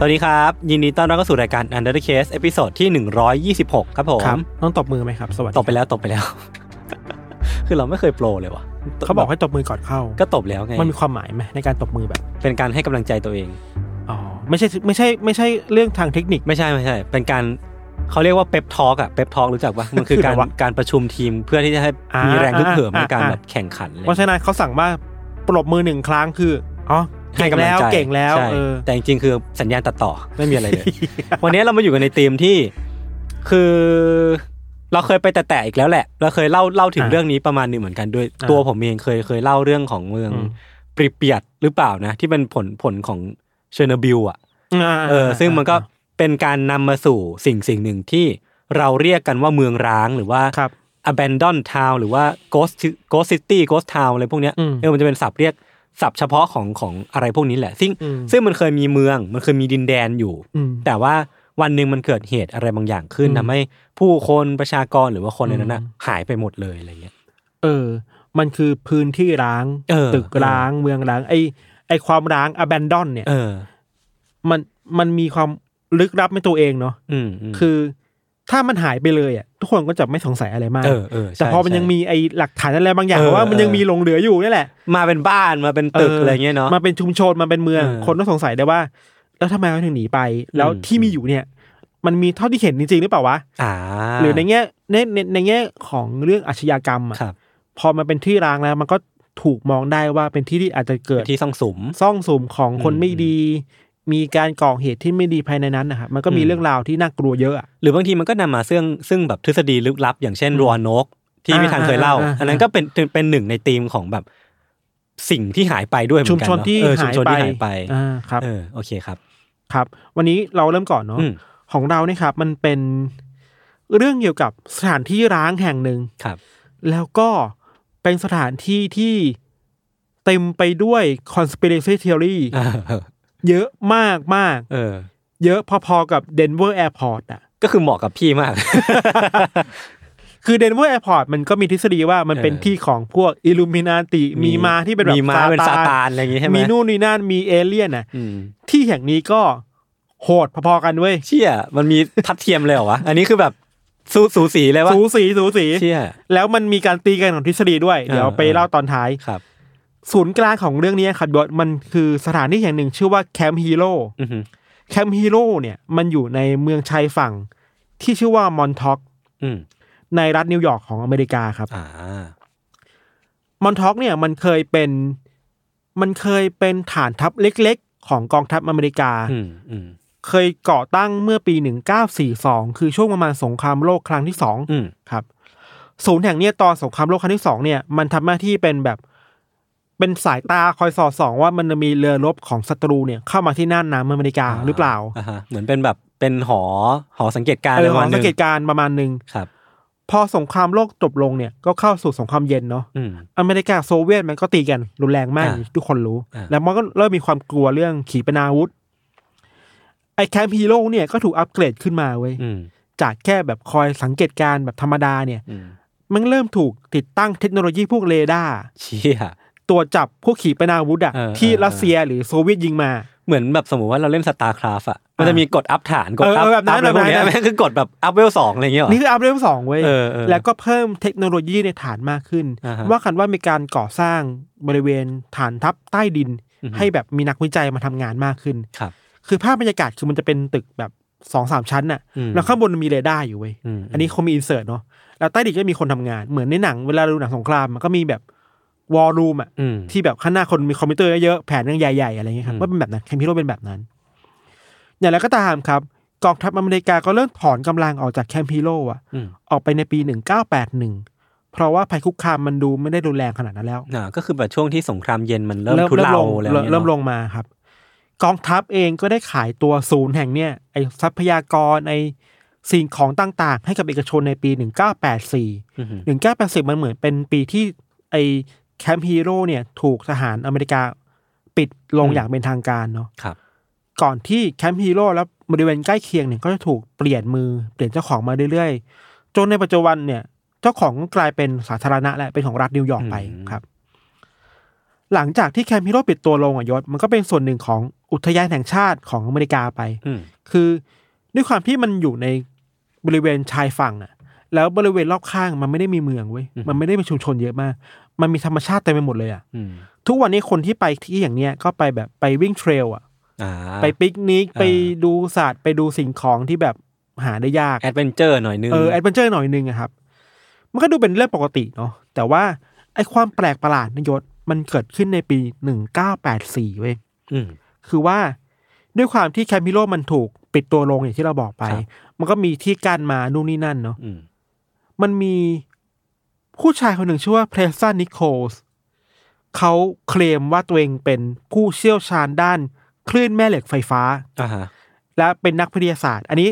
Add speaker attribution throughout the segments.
Speaker 1: สวัสดีครับ ยินดีต้อนรับเข้าสู่รายการ Untitled Case episode ที่ 126 ครับผม
Speaker 2: ครับต้องตบมือไหมครับ สวัสดี
Speaker 1: ตบไปแล้วตบไปแล้ว คือเราไม่เคย pro เลยวะ
Speaker 2: เขาบอกให้ตบมือก่อนเข้า
Speaker 1: ก็ตบแล้วไง
Speaker 2: มันมีความหมายไหมในการตบมือแบบ
Speaker 1: เป็นการให้กำลังใจตัวเอง
Speaker 2: อ๋อไม่ใช่ไม่ใช่ไม่ใช่เรื่องทางเทคนิค
Speaker 1: ไม่ใช่ไม่ใช่ เป็นการเขาเรียกว่า pep talk อะ pep talk รู้จักปะมันคือการ
Speaker 2: คืออะไรวะ
Speaker 1: การประชุมทีมเพื่อที่จะให้
Speaker 2: อ่ามี
Speaker 1: มีแรงฮึกเหิมในการ
Speaker 2: อ่า
Speaker 1: แบบแข่งขันอะไร
Speaker 2: เพราะฉะนั้นเขาสั่งว่าปรบมือหนึ่งครั้งคืออ๋อ
Speaker 1: ให้
Speaker 2: เก่ง
Speaker 1: กำลัง
Speaker 2: แล้ว
Speaker 1: ใจ
Speaker 2: เก่งแล้ว
Speaker 1: ใช่
Speaker 2: เออ
Speaker 1: แต่จริงๆคือสัญญาณตัดต่อไม่มีอะไรเลย วันนี้เรามาอยู่กันในธีมที่คือเราเคยไปแตะๆอีกแล้วแหละ เราเคยเล่าเล่าถึง
Speaker 2: อ่า
Speaker 1: เรื่องนี้ประมาณหนึงเหมือนกันด้วย
Speaker 2: อ่า
Speaker 1: ตัวผมเองเคยเคยเล่าเรื่องของเมือง
Speaker 2: อืม
Speaker 1: ปริเปียดหรือเปล่านะ ที่เป็นผลผลของเชอร์โนบิลอะาเออ ซึ่งมันก็เป็นการนำมาสู่สิ่งสิ่งหนึ่งที่เราเรียกกันว่าเมืองร้างหรือว่า
Speaker 2: ครับ
Speaker 1: abandoned town หรือว่า ghost ghost city ghost town อะไรพวกเนี้ย
Speaker 2: อืม
Speaker 1: เออมันจะเป็นศัพท์เรียก ศัพท์เฉพาะของของอะไรพวกนี้แหละ ซึ่ง
Speaker 2: อืม
Speaker 1: ซึ่งมันเคยมีเมือง มันเคยมีดินแดนอยู่
Speaker 2: อืม
Speaker 1: แต่ว่าวันหนึ่งมันเกิดเหตุอะไรบางอย่างขึ้น
Speaker 2: อืม
Speaker 1: ทำให้ผู้คนประชากรหรือว่าคนในนั้นน่ะ
Speaker 2: อืม
Speaker 1: หายไปหมดเลยอะไรเงี้ย
Speaker 2: เออ มันคือพื้นที่ร้าง
Speaker 1: เออ
Speaker 2: ตึกร้างเมืองร้าง ไอไอความร้าง abandon เนี่ย
Speaker 1: เออ
Speaker 2: มันมันมีความลึกลับในตัวเองเนาะ
Speaker 1: อืมอืม
Speaker 2: คือ ถ้ามันหายไปเลยอะทุกคนก็จะไม่สงสัยอะไรมาก
Speaker 1: เออเออใช่
Speaker 2: แต่พอมัน
Speaker 1: ใช่
Speaker 2: ยังมีไอหลักฐานอะไรบางอย่าง
Speaker 1: เออ
Speaker 2: ว่ามันยัง
Speaker 1: เออ
Speaker 2: มีหลงเหลืออยู่นี่แหละ
Speaker 1: มาเป็นบ้านมาเป็นตึกอะไรเงี้ยเนาะ
Speaker 2: มาเป็นชุมชนมาเป็นเมือง
Speaker 1: เออ
Speaker 2: คนต้องสงสัยได้ว่า แล้วทำไมเขาถึงหนีไป แล้ว
Speaker 1: อืม
Speaker 2: ที่มีอยู่เนี่ย มันมีเท่าที่เห็นจริงๆหรือเปล่าวะ
Speaker 1: อ่า
Speaker 2: หรือในแง่ในในในแง่ของเรื่องอาชญากรรมอะ
Speaker 1: ครับ
Speaker 2: พอมันเป็นที่ร้างแล้วมันก็ถูกมองได้ว่าเป็นที่ที่อาจจะเกิด
Speaker 1: ที่ซ่องสุม
Speaker 2: ซ่องสุมของคน
Speaker 1: อืม
Speaker 2: ไม่ดี มีการก่อเหตุที่ไม่ดีภายในนั้นนะครับมันก็มี
Speaker 1: อืม
Speaker 2: เรื่องราวที่น่ากลัวเยอะอะ
Speaker 1: หรือบางทีมันก็นำมาซึ่งซึ่งแบบทฤษฎีลึกลับ อย่างเช่นรัวนกที่
Speaker 2: อ่า
Speaker 1: พี่ธันเคยเล่า
Speaker 2: อ่าอ่า
Speaker 1: อันนั้นก็เป็นเป็นเป็นหนึ่งในธีมของแบบสิ่งที่หายไปด้วยเหมื
Speaker 2: ชุ
Speaker 1: อ
Speaker 2: ม
Speaker 1: นกัน
Speaker 2: ชน
Speaker 1: เนอะ
Speaker 2: ที่
Speaker 1: เออชุ
Speaker 2: หามย
Speaker 1: ชน
Speaker 2: ไป
Speaker 1: ที่หายไป
Speaker 2: อ่าครับ
Speaker 1: เออโอเคครับ
Speaker 2: ครับ วันนี้เราเริ่มก่อนเนาะ
Speaker 1: อืม
Speaker 2: ของเราเนี่ยครับ มันเป็นเรื่องเกี่ยวกับสถานที่ร้างแห่งหนึ่ง
Speaker 1: ครับ
Speaker 2: แล้วก็เป็นสถานที่ที่เต็มไปด้วย conspiracy theory
Speaker 1: เออ
Speaker 2: เยอะมากมาก
Speaker 1: เออ
Speaker 2: เยอะพอๆกับ Denver Airport อะ
Speaker 1: ก็คือเหมาะกับพี่มาก
Speaker 2: คือ Denver Airport มันก็มีทฤษฎีว่ามันเป็น
Speaker 1: เออ
Speaker 2: ที่ของพวกอิลูมินาติมีมาที่เป็นแบบ
Speaker 1: มีม้าเป็นซาตานอะไรอย่างงี้ใช่ไหม
Speaker 2: มีนู่นนี่นั่นมีเอเลี่ยนอะ
Speaker 1: อืม
Speaker 2: ที่แห่งนี้ก็โหดพอๆกันเว้ย
Speaker 1: เชี่ยมันมีทัดเทียมเลยเหรอวะอันนี้คือแบบสูสูสีเลยวะ
Speaker 2: สูสีสูสี
Speaker 1: เชี่ย
Speaker 2: แล้วมันมีการตีกันของทฤษฎีด้วย เดี๋ยว
Speaker 1: เออ
Speaker 2: ไปเล่าตอนท้าย
Speaker 1: ครับ
Speaker 2: ศูนย์กลางของเรื่องนี้ครับยชญ์มันคือสถานที่แห่งหนึ่งชื่อว่า Camp Hero
Speaker 1: อือหือ
Speaker 2: Camp Hero เนี่ยมันอยู่ในเมืองชายฝั่งที่ชื่อว่า Montauk อื
Speaker 1: ม
Speaker 2: ในรัฐนิวยอร์กของอเมริกาครับ
Speaker 1: อ่า
Speaker 2: Montauk เนี่ยมันเคยเป็นมันเคยเป็นฐานทัพเล็กๆ ของกองทัพอเมริกา
Speaker 1: อืมอืม
Speaker 2: เคยก่อตั้งเมื่อปี1942คือช่วงประมาณสงครามโลกครั้งที่สอง
Speaker 1: อืม
Speaker 2: ครับ ศูนย์แห่งเนี้ยตอนสงครามโลกครั้งที่สองเนี่ย มันทำหน้าที่เป็นแบบ เป็นสายตาคอยสอดส่องว่ามันจะมีเรือรบของศัตรูเนี่ยเข้ามาที่น่านน้ำอเมริกาหรือเปล่า
Speaker 1: อ่าฮะเหมือนเป็นแบบเป็นหอหอสังเกตการณ์
Speaker 2: เออ
Speaker 1: ประ
Speaker 2: ข
Speaker 1: มา
Speaker 2: อ
Speaker 1: ณ
Speaker 2: ง
Speaker 1: ห
Speaker 2: สั
Speaker 1: นึ่
Speaker 2: ง
Speaker 1: ง
Speaker 2: เกตการณ์ประมาณหนึ่ง
Speaker 1: ครับ
Speaker 2: พอสงครามโลกจบลงเนี่ยก็เข้าสู่สงครามเย็นเนาะ
Speaker 1: อืม
Speaker 2: อเมริกาโซเวียตมันก็ตีกันรุนแรงมาก
Speaker 1: อ่า
Speaker 2: อย่างที่ทุกคนรู้
Speaker 1: อ่า
Speaker 2: แล้วมันก็เริ่มมีความกลัวเรื่องขีปนาวุธไอ้ Camp Hero เนี่ยก็ถูกอัปเกรดขึ้นมาเว้ย
Speaker 1: อืม
Speaker 2: จากแค่แบบคอยสังเกตการณ์แบบธรรมดาเนี่ย
Speaker 1: อืม
Speaker 2: มันเริ่มถูกติดตั้งเทคโนโลยีพวกเรดาร์
Speaker 1: เชี่ย
Speaker 2: ตรวจจับพวกขีปนาวุธอะ
Speaker 1: เออ
Speaker 2: ที่
Speaker 1: เออ
Speaker 2: รัสเซียหรือโซเวียตยิงมา
Speaker 1: เหมือนแบบสมมติว่าเราเล่นสตาร์คราฟอะมันจะมีกดอัพฐานกด
Speaker 2: เออ
Speaker 1: อัพ
Speaker 2: เออแบบนั้น
Speaker 1: อัพอะไรพวกเนี้ย
Speaker 2: แบบนั้น
Speaker 1: แม่งคือกดแบบอัพเวลสองอะไรอย่างเงี้ยเหรอ
Speaker 2: นี่คืออัพเดทสองเว้ย
Speaker 1: เออเออ
Speaker 2: แล้วก็เพิ่มเทคโนโลยีในฐานมากขึ้น
Speaker 1: อ่าฮะ
Speaker 2: ว่ากันว่ามีการก่อสร้างบริเวณฐานทัพใต้ดิน
Speaker 1: อือฮึ
Speaker 2: ให้แบบมีนักวิจัยมาทำงานมากขึ้น
Speaker 1: ครับ
Speaker 2: คือภาพบรรยากาศคือมันจะเป็นตึกแบบสองสามชั้นน่ะ
Speaker 1: อืม
Speaker 2: แล้วข้างบนมันมีเรดาร์อยู่เว้ย
Speaker 1: อืม
Speaker 2: อันนี้เขามี insert เนาะแล้วใต้ดินก็มีคนทำงานเหมือนในหนังเวลาดูหนังสงครามมันก็มีแบบ war room อะ
Speaker 1: อืม
Speaker 2: ที่แบบข้างหน้าคนมีคอมพิวเตอร์เยอะๆแผนยังใหญ่ๆอะไรเงี้ยครับ
Speaker 1: อืม
Speaker 2: ว่าเป็นแบบนั้น Camp Hero เป็นแบบนั้น อย่างไรก็ตามครับ กองทัพอเมริกาก็เริ่มถอนกำลังออกจาก Camp Hero อะ
Speaker 1: อืม
Speaker 2: ออกไปในปีหนึ่งเก้าแปดหนึ่งเพราะว่าภัยคุกคามมันดูไม่ได้รุนแรงขนาดนั้นแล้ว
Speaker 1: อ่าก็คือแบบช่วงที่สงครามเย็นมันเริ่มทุเลา
Speaker 2: ลง
Speaker 1: แล้ว
Speaker 2: เริ่ม
Speaker 1: นี่ย
Speaker 2: เริ่มล
Speaker 1: เนาะ
Speaker 2: งมาครับ กองทัพเองก็ได้ขายตัวศูนย์แห่งเนี้ยไอทรัพยากรไอสิ่งของต่างๆ ให้กับเอกชนในปีหนึ่งเก้าแปดสี่
Speaker 1: อืม
Speaker 2: หนึ่งเก้าแปดสิบมันเหมือนเป็นปีที่ไอ Camp Hero เนี่ยถูกทหารอเมริกาปิดลงอย่างเป็นทางการเนาะ
Speaker 1: ครับ
Speaker 2: ก่อนที่ Camp Hero และบริเวณใกล้เคียงเนี่ยก็จะถูกเปลี่ยนมือเปลี่ยนเจ้าของมาเรื่อยๆ จนในปัจจุบันเนี่ย เจ้าของก็กลายเป็นสาธารณะและเป็นของรัฐนิวยอร์กไป
Speaker 1: อืม
Speaker 2: ครับ หลังจากที่แคมป์ฮีโร่ปิดตัวลงอะยศมันก็เป็นส่วนหนึ่งของอุทยานแห่งชาติของอเมริกาไป
Speaker 1: อืม
Speaker 2: คือด้วยความที่มันอยู่ในบริเวณชายฝั่งอะ แล้วบริเวณรอบข้างมันไม่ได้มีเมืองเว้ยมันไม่ได้มีชุมชนเยอะมาก มันมีธรรมชาติเต็มไปหมดเลยอะ
Speaker 1: อืม
Speaker 2: ทุกวันนี้คนที่ไปที่อย่างเนี้ยก็ไปแบบไปวิ่ง trail อะ
Speaker 1: อ่า
Speaker 2: ไปปิกนิก
Speaker 1: อ่า
Speaker 2: ไปดูสัตว์ไปดูสิ่งของที่แบบหาได้ยาก
Speaker 1: adventure หน่อยนึง
Speaker 2: เออ adventure หน่อยนึงอะครับ มันก็ดูเป็นเรื่องปกติเนาะแต่ว่าไอ้ความแปลกประหลาดน่ะยศมันเกิดขึ้นในปีหนึ่งเก้าแปดสี่เว้ย
Speaker 1: อืม
Speaker 2: คือว่าด้วยความที่แคมป์ฮีโร่มันถูกปิดตัวลงอย่างที่เราบอกไป
Speaker 1: ครับ
Speaker 2: มันก็มีที่กั้นมานู่นนี่นั่นเนาะ
Speaker 1: อืม
Speaker 2: มันมี ผู้ชายคนหนึ่งชื่อว่าเพรสตันนิโคลส์เขาเคลมว่าตัวเองเป็นผู้เชี่ยวชาญด้านคลื่นแม่เหล็กไฟฟ้า
Speaker 1: อ่าฮะ
Speaker 2: และเป็นนักวิทยาศาสตร์ อันนี้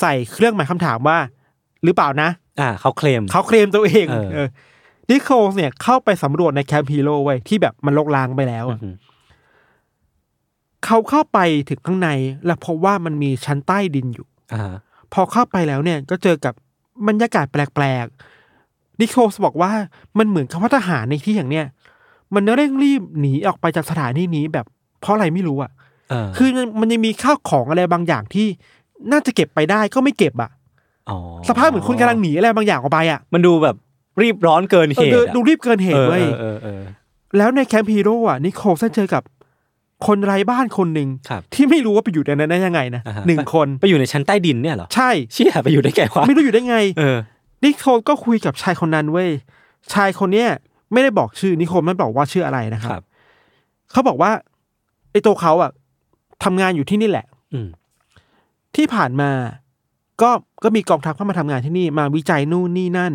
Speaker 2: ใส่เครื่องหมายคำถามว่า หรือเปล่านะ
Speaker 1: อ่า เขาเคลม
Speaker 2: เขาเคลมตัวเอง
Speaker 1: เออ
Speaker 2: เออนิโคลส์เนี่ยเข้าไปสำรวจในแคมป์ฮีโร่เว้ยที่แบบมันรกร้างไปแล้วอะ
Speaker 1: อืม
Speaker 2: เขาเข้าไปถึงข้างในแล้วพบว่ามันมีชั้นใต้ดินอยู่
Speaker 1: อ่าฮะ
Speaker 2: พอเข้าไปแล้วเนี่ยก็เจอกับบรรยากาศแปลก ๆนิโคลส์บอกว่ามันเหมือนกับว่าทหารในที่อย่างเนี้ยมันเร่งรีบหนีออกไปจากสถานที่นี้แบบเพราะอะไรไม่รู้อะ
Speaker 1: เออ
Speaker 2: คือมันยังมีข้าวของอะไรบางอย่างที่น่าจะเก็บไปได้ก็ไม่เก็บอะ
Speaker 1: อ๋อ
Speaker 2: สภาพเหมือนคุณกำลังหนีอะไรบางอย่างออกไปอะ
Speaker 1: มันดูแบบรีบร้อนเกินเห
Speaker 2: เออ
Speaker 1: ตุ
Speaker 2: ดู
Speaker 1: อะ
Speaker 2: ดูรีบเกินเหตุเว้ย
Speaker 1: เออเออเออ
Speaker 2: แล้วในแคมป์ฮีโร่อะนิโคลส์ได้เจอกับคนไร้บ้านคนหนึ่ง
Speaker 1: ครับ
Speaker 2: ที่ไม่รู้ว่าไปอยู่ในนั้นได้ยังไงนะ
Speaker 1: อ่าฮะ
Speaker 2: หนึ่งคน
Speaker 1: ไปอยู่ในชั้นใต้ดินเนี่ยเหรอ
Speaker 2: ใช่
Speaker 1: เชี่ยไปอยู่ได้ไงวะ
Speaker 2: ไม่รู้อยู่ได้ไง
Speaker 1: เออ
Speaker 2: นิโคลก็คุยกับชายคนนั้นเว้ยชายคนเนี้ยไม่ได้บอกชื่อนิโคลไม่บอกว่าชื่ออะไรนะค
Speaker 1: ครั
Speaker 2: รับบเขาบอกว่าไอ้ตัวเขาอะทำงานอยู่ที่นี่แหละ
Speaker 1: อืม
Speaker 2: ที่ผ่านมา ก็ก็มีกองทัพเข้ามาทำงานที่นี่มาวิจัยนู่นนี่นั่น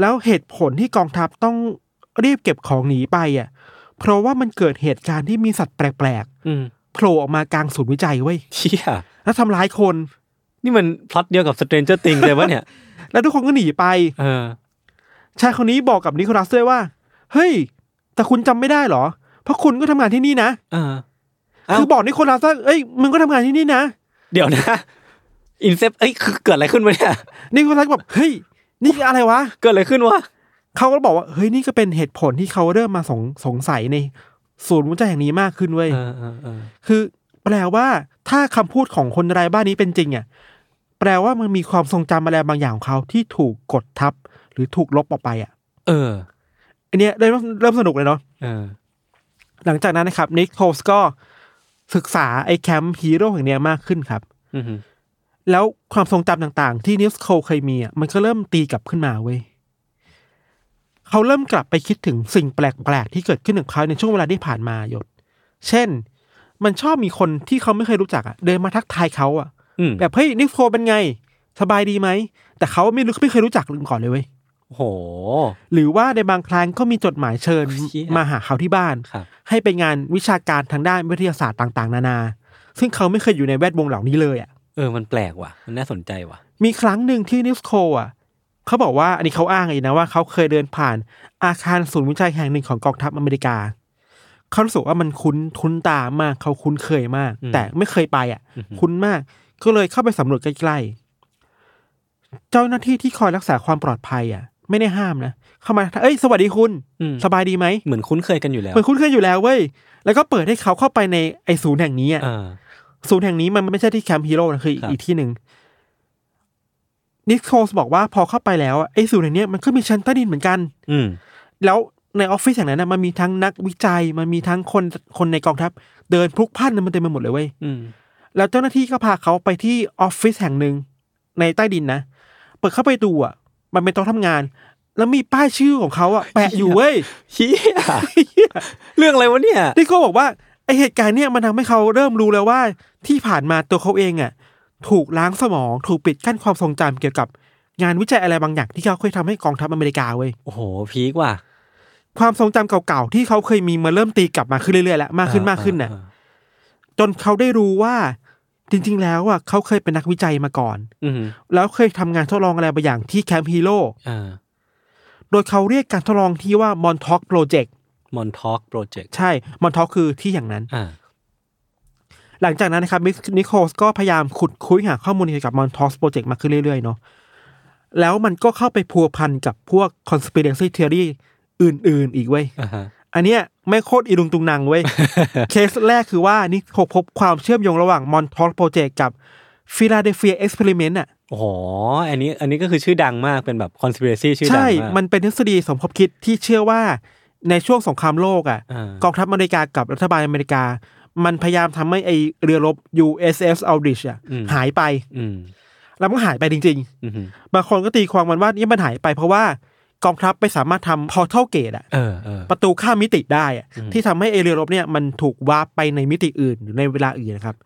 Speaker 2: แล้วเหตุผลที่กองทัพต้องรีบเก็บของหนีไปอะ เพราะว่ามันเกิดเหตุการณ์ที่มีสัตว์แปลก
Speaker 1: อืม
Speaker 2: ๆโผล่ออกมากลางศูนย์วิจัยเว้ย
Speaker 1: เชี่ย
Speaker 2: แล้วทำร้ายคน
Speaker 1: นี่มันพล็อตเดียวกับ Stranger Things เลยวะเนี่ย
Speaker 2: แล้วทุกคนก็หนีไป
Speaker 1: เออ
Speaker 2: ชายคนนี้บอกกับนิโคลัสด้วยว่า เฮ้ย แต่คุณจำไม่ได้เหรอ เพราะคุณก็ทำงานที่นี่นะ
Speaker 1: เออเอ้า
Speaker 2: คือบอกนิโคลัสว่าเอ้ยมึงก็ทำงานที่นี่นะ
Speaker 1: เดี๋ยวนะอินเซปเอ้ยคือเกิดอะไรขึ้นวะเนี่ย
Speaker 2: นิโคลัสแบบเฮ้ยนี่อะไรวะ
Speaker 1: เกิดอะไรขึ้นวะ
Speaker 2: เขาก็บอกว่าเฮ้ยนี่ก็เป็นเหตุผลที่เขาเริ่มมาสงสงสัยในศูนย์วิจัยแห่งนี้มากขึ้นเว้ย
Speaker 1: เออเออเออ
Speaker 2: คือแปลว่าถ้าคำพูดของคนไร้บ้านนี้เป็นจริงอะ แปลว่ามันมีความทรงจำอะไรบางอย่างของเขาที่ถูกกดทับ หรือถูกลบออกไปอะ
Speaker 1: เออ
Speaker 2: อันเนี้ยเริ่มเริ่มสนุกเลยเนาะ
Speaker 1: เออ
Speaker 2: หลังจากนั้นนะครับนิโคลสก็ศึกษาไอ้แคมป์ฮีโร่แห่งเนี้ยมากขึ้นครับ
Speaker 1: อืม
Speaker 2: แล้วความทรงจำต่างๆ ที่นิโคลส์เคยมีอะมันก็เริ่มตีกลับขึ้นมาเว้ยเขาเริ่มกลับไปคิดถึงสิ่งแปลกๆที่เกิดขึ้นกับเขาในช่วงเวลาที่ผ่านมาหยด เช่น มันชอบมีคนที่เขาไม่เคยรู้จักอะเดินมาทักทายเขาอะ
Speaker 1: อืม
Speaker 2: แบบเฮ้ยนิสโคลเป็นไง สบายดีไหม แต่เขาไม่รู้ไม่เคยรู้จักลืมก่อนเลยเว้ย
Speaker 1: โอ้โห
Speaker 2: หรือว่าในบางครั้งก็มีจดหมายเชิญ
Speaker 1: เชี่ย
Speaker 2: มาหาเขาที่บ้าน
Speaker 1: ครับ
Speaker 2: ให้ไปงานวิชาการทางด้านวิทยาศาสตร์ต่าง ๆ นานา ซึ่งเขาไม่เคยอยู่ในแวดวงเหล่านี้เลยอะ
Speaker 1: เออมันแปลกว่ะ มันน่าสนใจว่ะ
Speaker 2: มีครั้งหนึ่งที่นิสโคอะเขาบอกว่าอันนี้เขาอ้างเองนะว่าเขาเคยเดินผ่านอาคารศูนย์วิจัยแห่งหนึ่งของกองทัพอเมริกา เขารู้สึกว่ามันคุ้นคุ้นตามากเขาคุ้นเคยมาก
Speaker 1: อืม
Speaker 2: แต่ไม่เคยไปอะ
Speaker 1: อือหือ
Speaker 2: คุ้นมาก ก็เลยเข้าไปสำรวจใกล้ๆ เจ้าหน้าที่ที่คอยรักษาความปลอดภัยอะ ไม่ได้ห้ามนะ เข้ามาเอ้ย สวัสดีคุณ
Speaker 1: อืม
Speaker 2: สบายดีไหม
Speaker 1: เหมือนคุ้นเคยกันอยู่แล้ว
Speaker 2: เหมือนคุ้นเคยอยู่แล้วเว้ย แล้วก็เปิดให้เขาเข้าไปในไอ้ศูนย์แห่งนี้อะ
Speaker 1: เออ
Speaker 2: ศูนย์แห่งนี้มันไม่ใช่ที่แคมป์ฮีโร่นะคือ
Speaker 1: ครับ
Speaker 2: อีกที่หนึ่งนิโคลสบอกว่าพอเข้าไปแล้วอะไอ้ศูนย์แห่งเนี้ยมันก็มีชั้นใต้ดินเหมือนกัน
Speaker 1: อืม
Speaker 2: แล้วในออฟฟิศแห่งนั้นนะมันมีทั้งนักวิจัย มันมีทั้งคนคนในกองทัพ เดินพลุกพล่านมันเต็มไปหมดเลยเว้ย
Speaker 1: อืม
Speaker 2: แล้วเจ้าหน้าที่ก็พาเขาไปที่ออฟฟิศแห่งหนึ่งในใต้ดินนะ เปิดเข้าไปดูอะ มันเป็นโต๊ะทำงาน แล้วมีป้ายชื่อของเขาอะแปะอยู่เว้ย
Speaker 1: เหี้ยเรื่องอะไรวะเนี่ย
Speaker 2: นี่เขาบอกว่าไอ้เหตุการณ์เนี่ยมันทำให้เขาเริ่มรู้แล้วว่า ที่ผ่านมาตัวเขาเองอะ ถูกล้างสมองถูกปิดกั้นความทรงจำเกี่ยวกับงานวิจัยอะไรบางอย่างที่เขาเคยทำให้กองทัพอเมริกาเว้ย
Speaker 1: โอ้โหพีกว่ะ
Speaker 2: ความทรงจำเก่าๆที่เขาเคยมีมาเริ่มตีกลับมาขึ้นเรื่อยๆแล้วมากขึ้นมากขึ้นน่ะ
Speaker 1: อ่า
Speaker 2: จนเขาได้รู้ว่า จริง ๆ แล้วอะเขาเคยเป็นนักวิจัยมาก่อน
Speaker 1: อืม
Speaker 2: แล้วเคยทำงานทดลองอะไรบางอย่างที่แคมป์ฮีโร่
Speaker 1: อ่า
Speaker 2: โดยเขาเรียกการทดลองที่ว่า
Speaker 1: Montauk Project Montauk Project
Speaker 2: ใช่มอนท็อกคือที่อย่างนั้น
Speaker 1: อ่า
Speaker 2: หลังจากนั้นนะครับมิสนิโคลสก็พยายามขุดคุ้ยหาข้อมูลเกี่ยวกับ Montauk Project มากขึ้นเรื่อย ๆ เนาะแล้วมันก็เข้าไปพัวพันกับพวก conspiracy theory อื่น ๆ อีกเว้ย
Speaker 1: อ่าฮะ
Speaker 2: อันเนี้ยไม่โคตรอีลุงตุงนังเว้ย เคสแรกคือว่านิโคลพบความเชื่อมโยงระหว่าง Montauk Project กับPhiladelphia Experiment อะ
Speaker 1: โอ้โหอันนี้อันนี้ก็คือชื่อดังมากเป็นแบบ conspiracy ชื่อดัง
Speaker 2: ใช่
Speaker 1: มาก
Speaker 2: มันเป็นทฤษฎีสมคบคิดที่เชื่อว่าในช่วงสงครามโลกอะ
Speaker 1: อ่าก
Speaker 2: องทัพอเมริกากับรัฐบาลอเมริกา มันพยายามทำให้ไอ้เรือรบ USS Eldridge อะหายไป
Speaker 1: อืม
Speaker 2: แล้วมันหายไปจริง
Speaker 1: อืม
Speaker 2: ๆบางคนก็ตีความมันว่านี่มันหายไปเพราะว่า กองทัพไปสามารถทำ portal gate อะ
Speaker 1: เออเออ
Speaker 2: ประตูข้ามมิติได้อะ
Speaker 1: อืม
Speaker 2: ที่ทำให้ไอ้เรือรบเนี่ยมันถูกวาร์ปไปในมิติอื่นหรือในเวลาอื่นนะครับ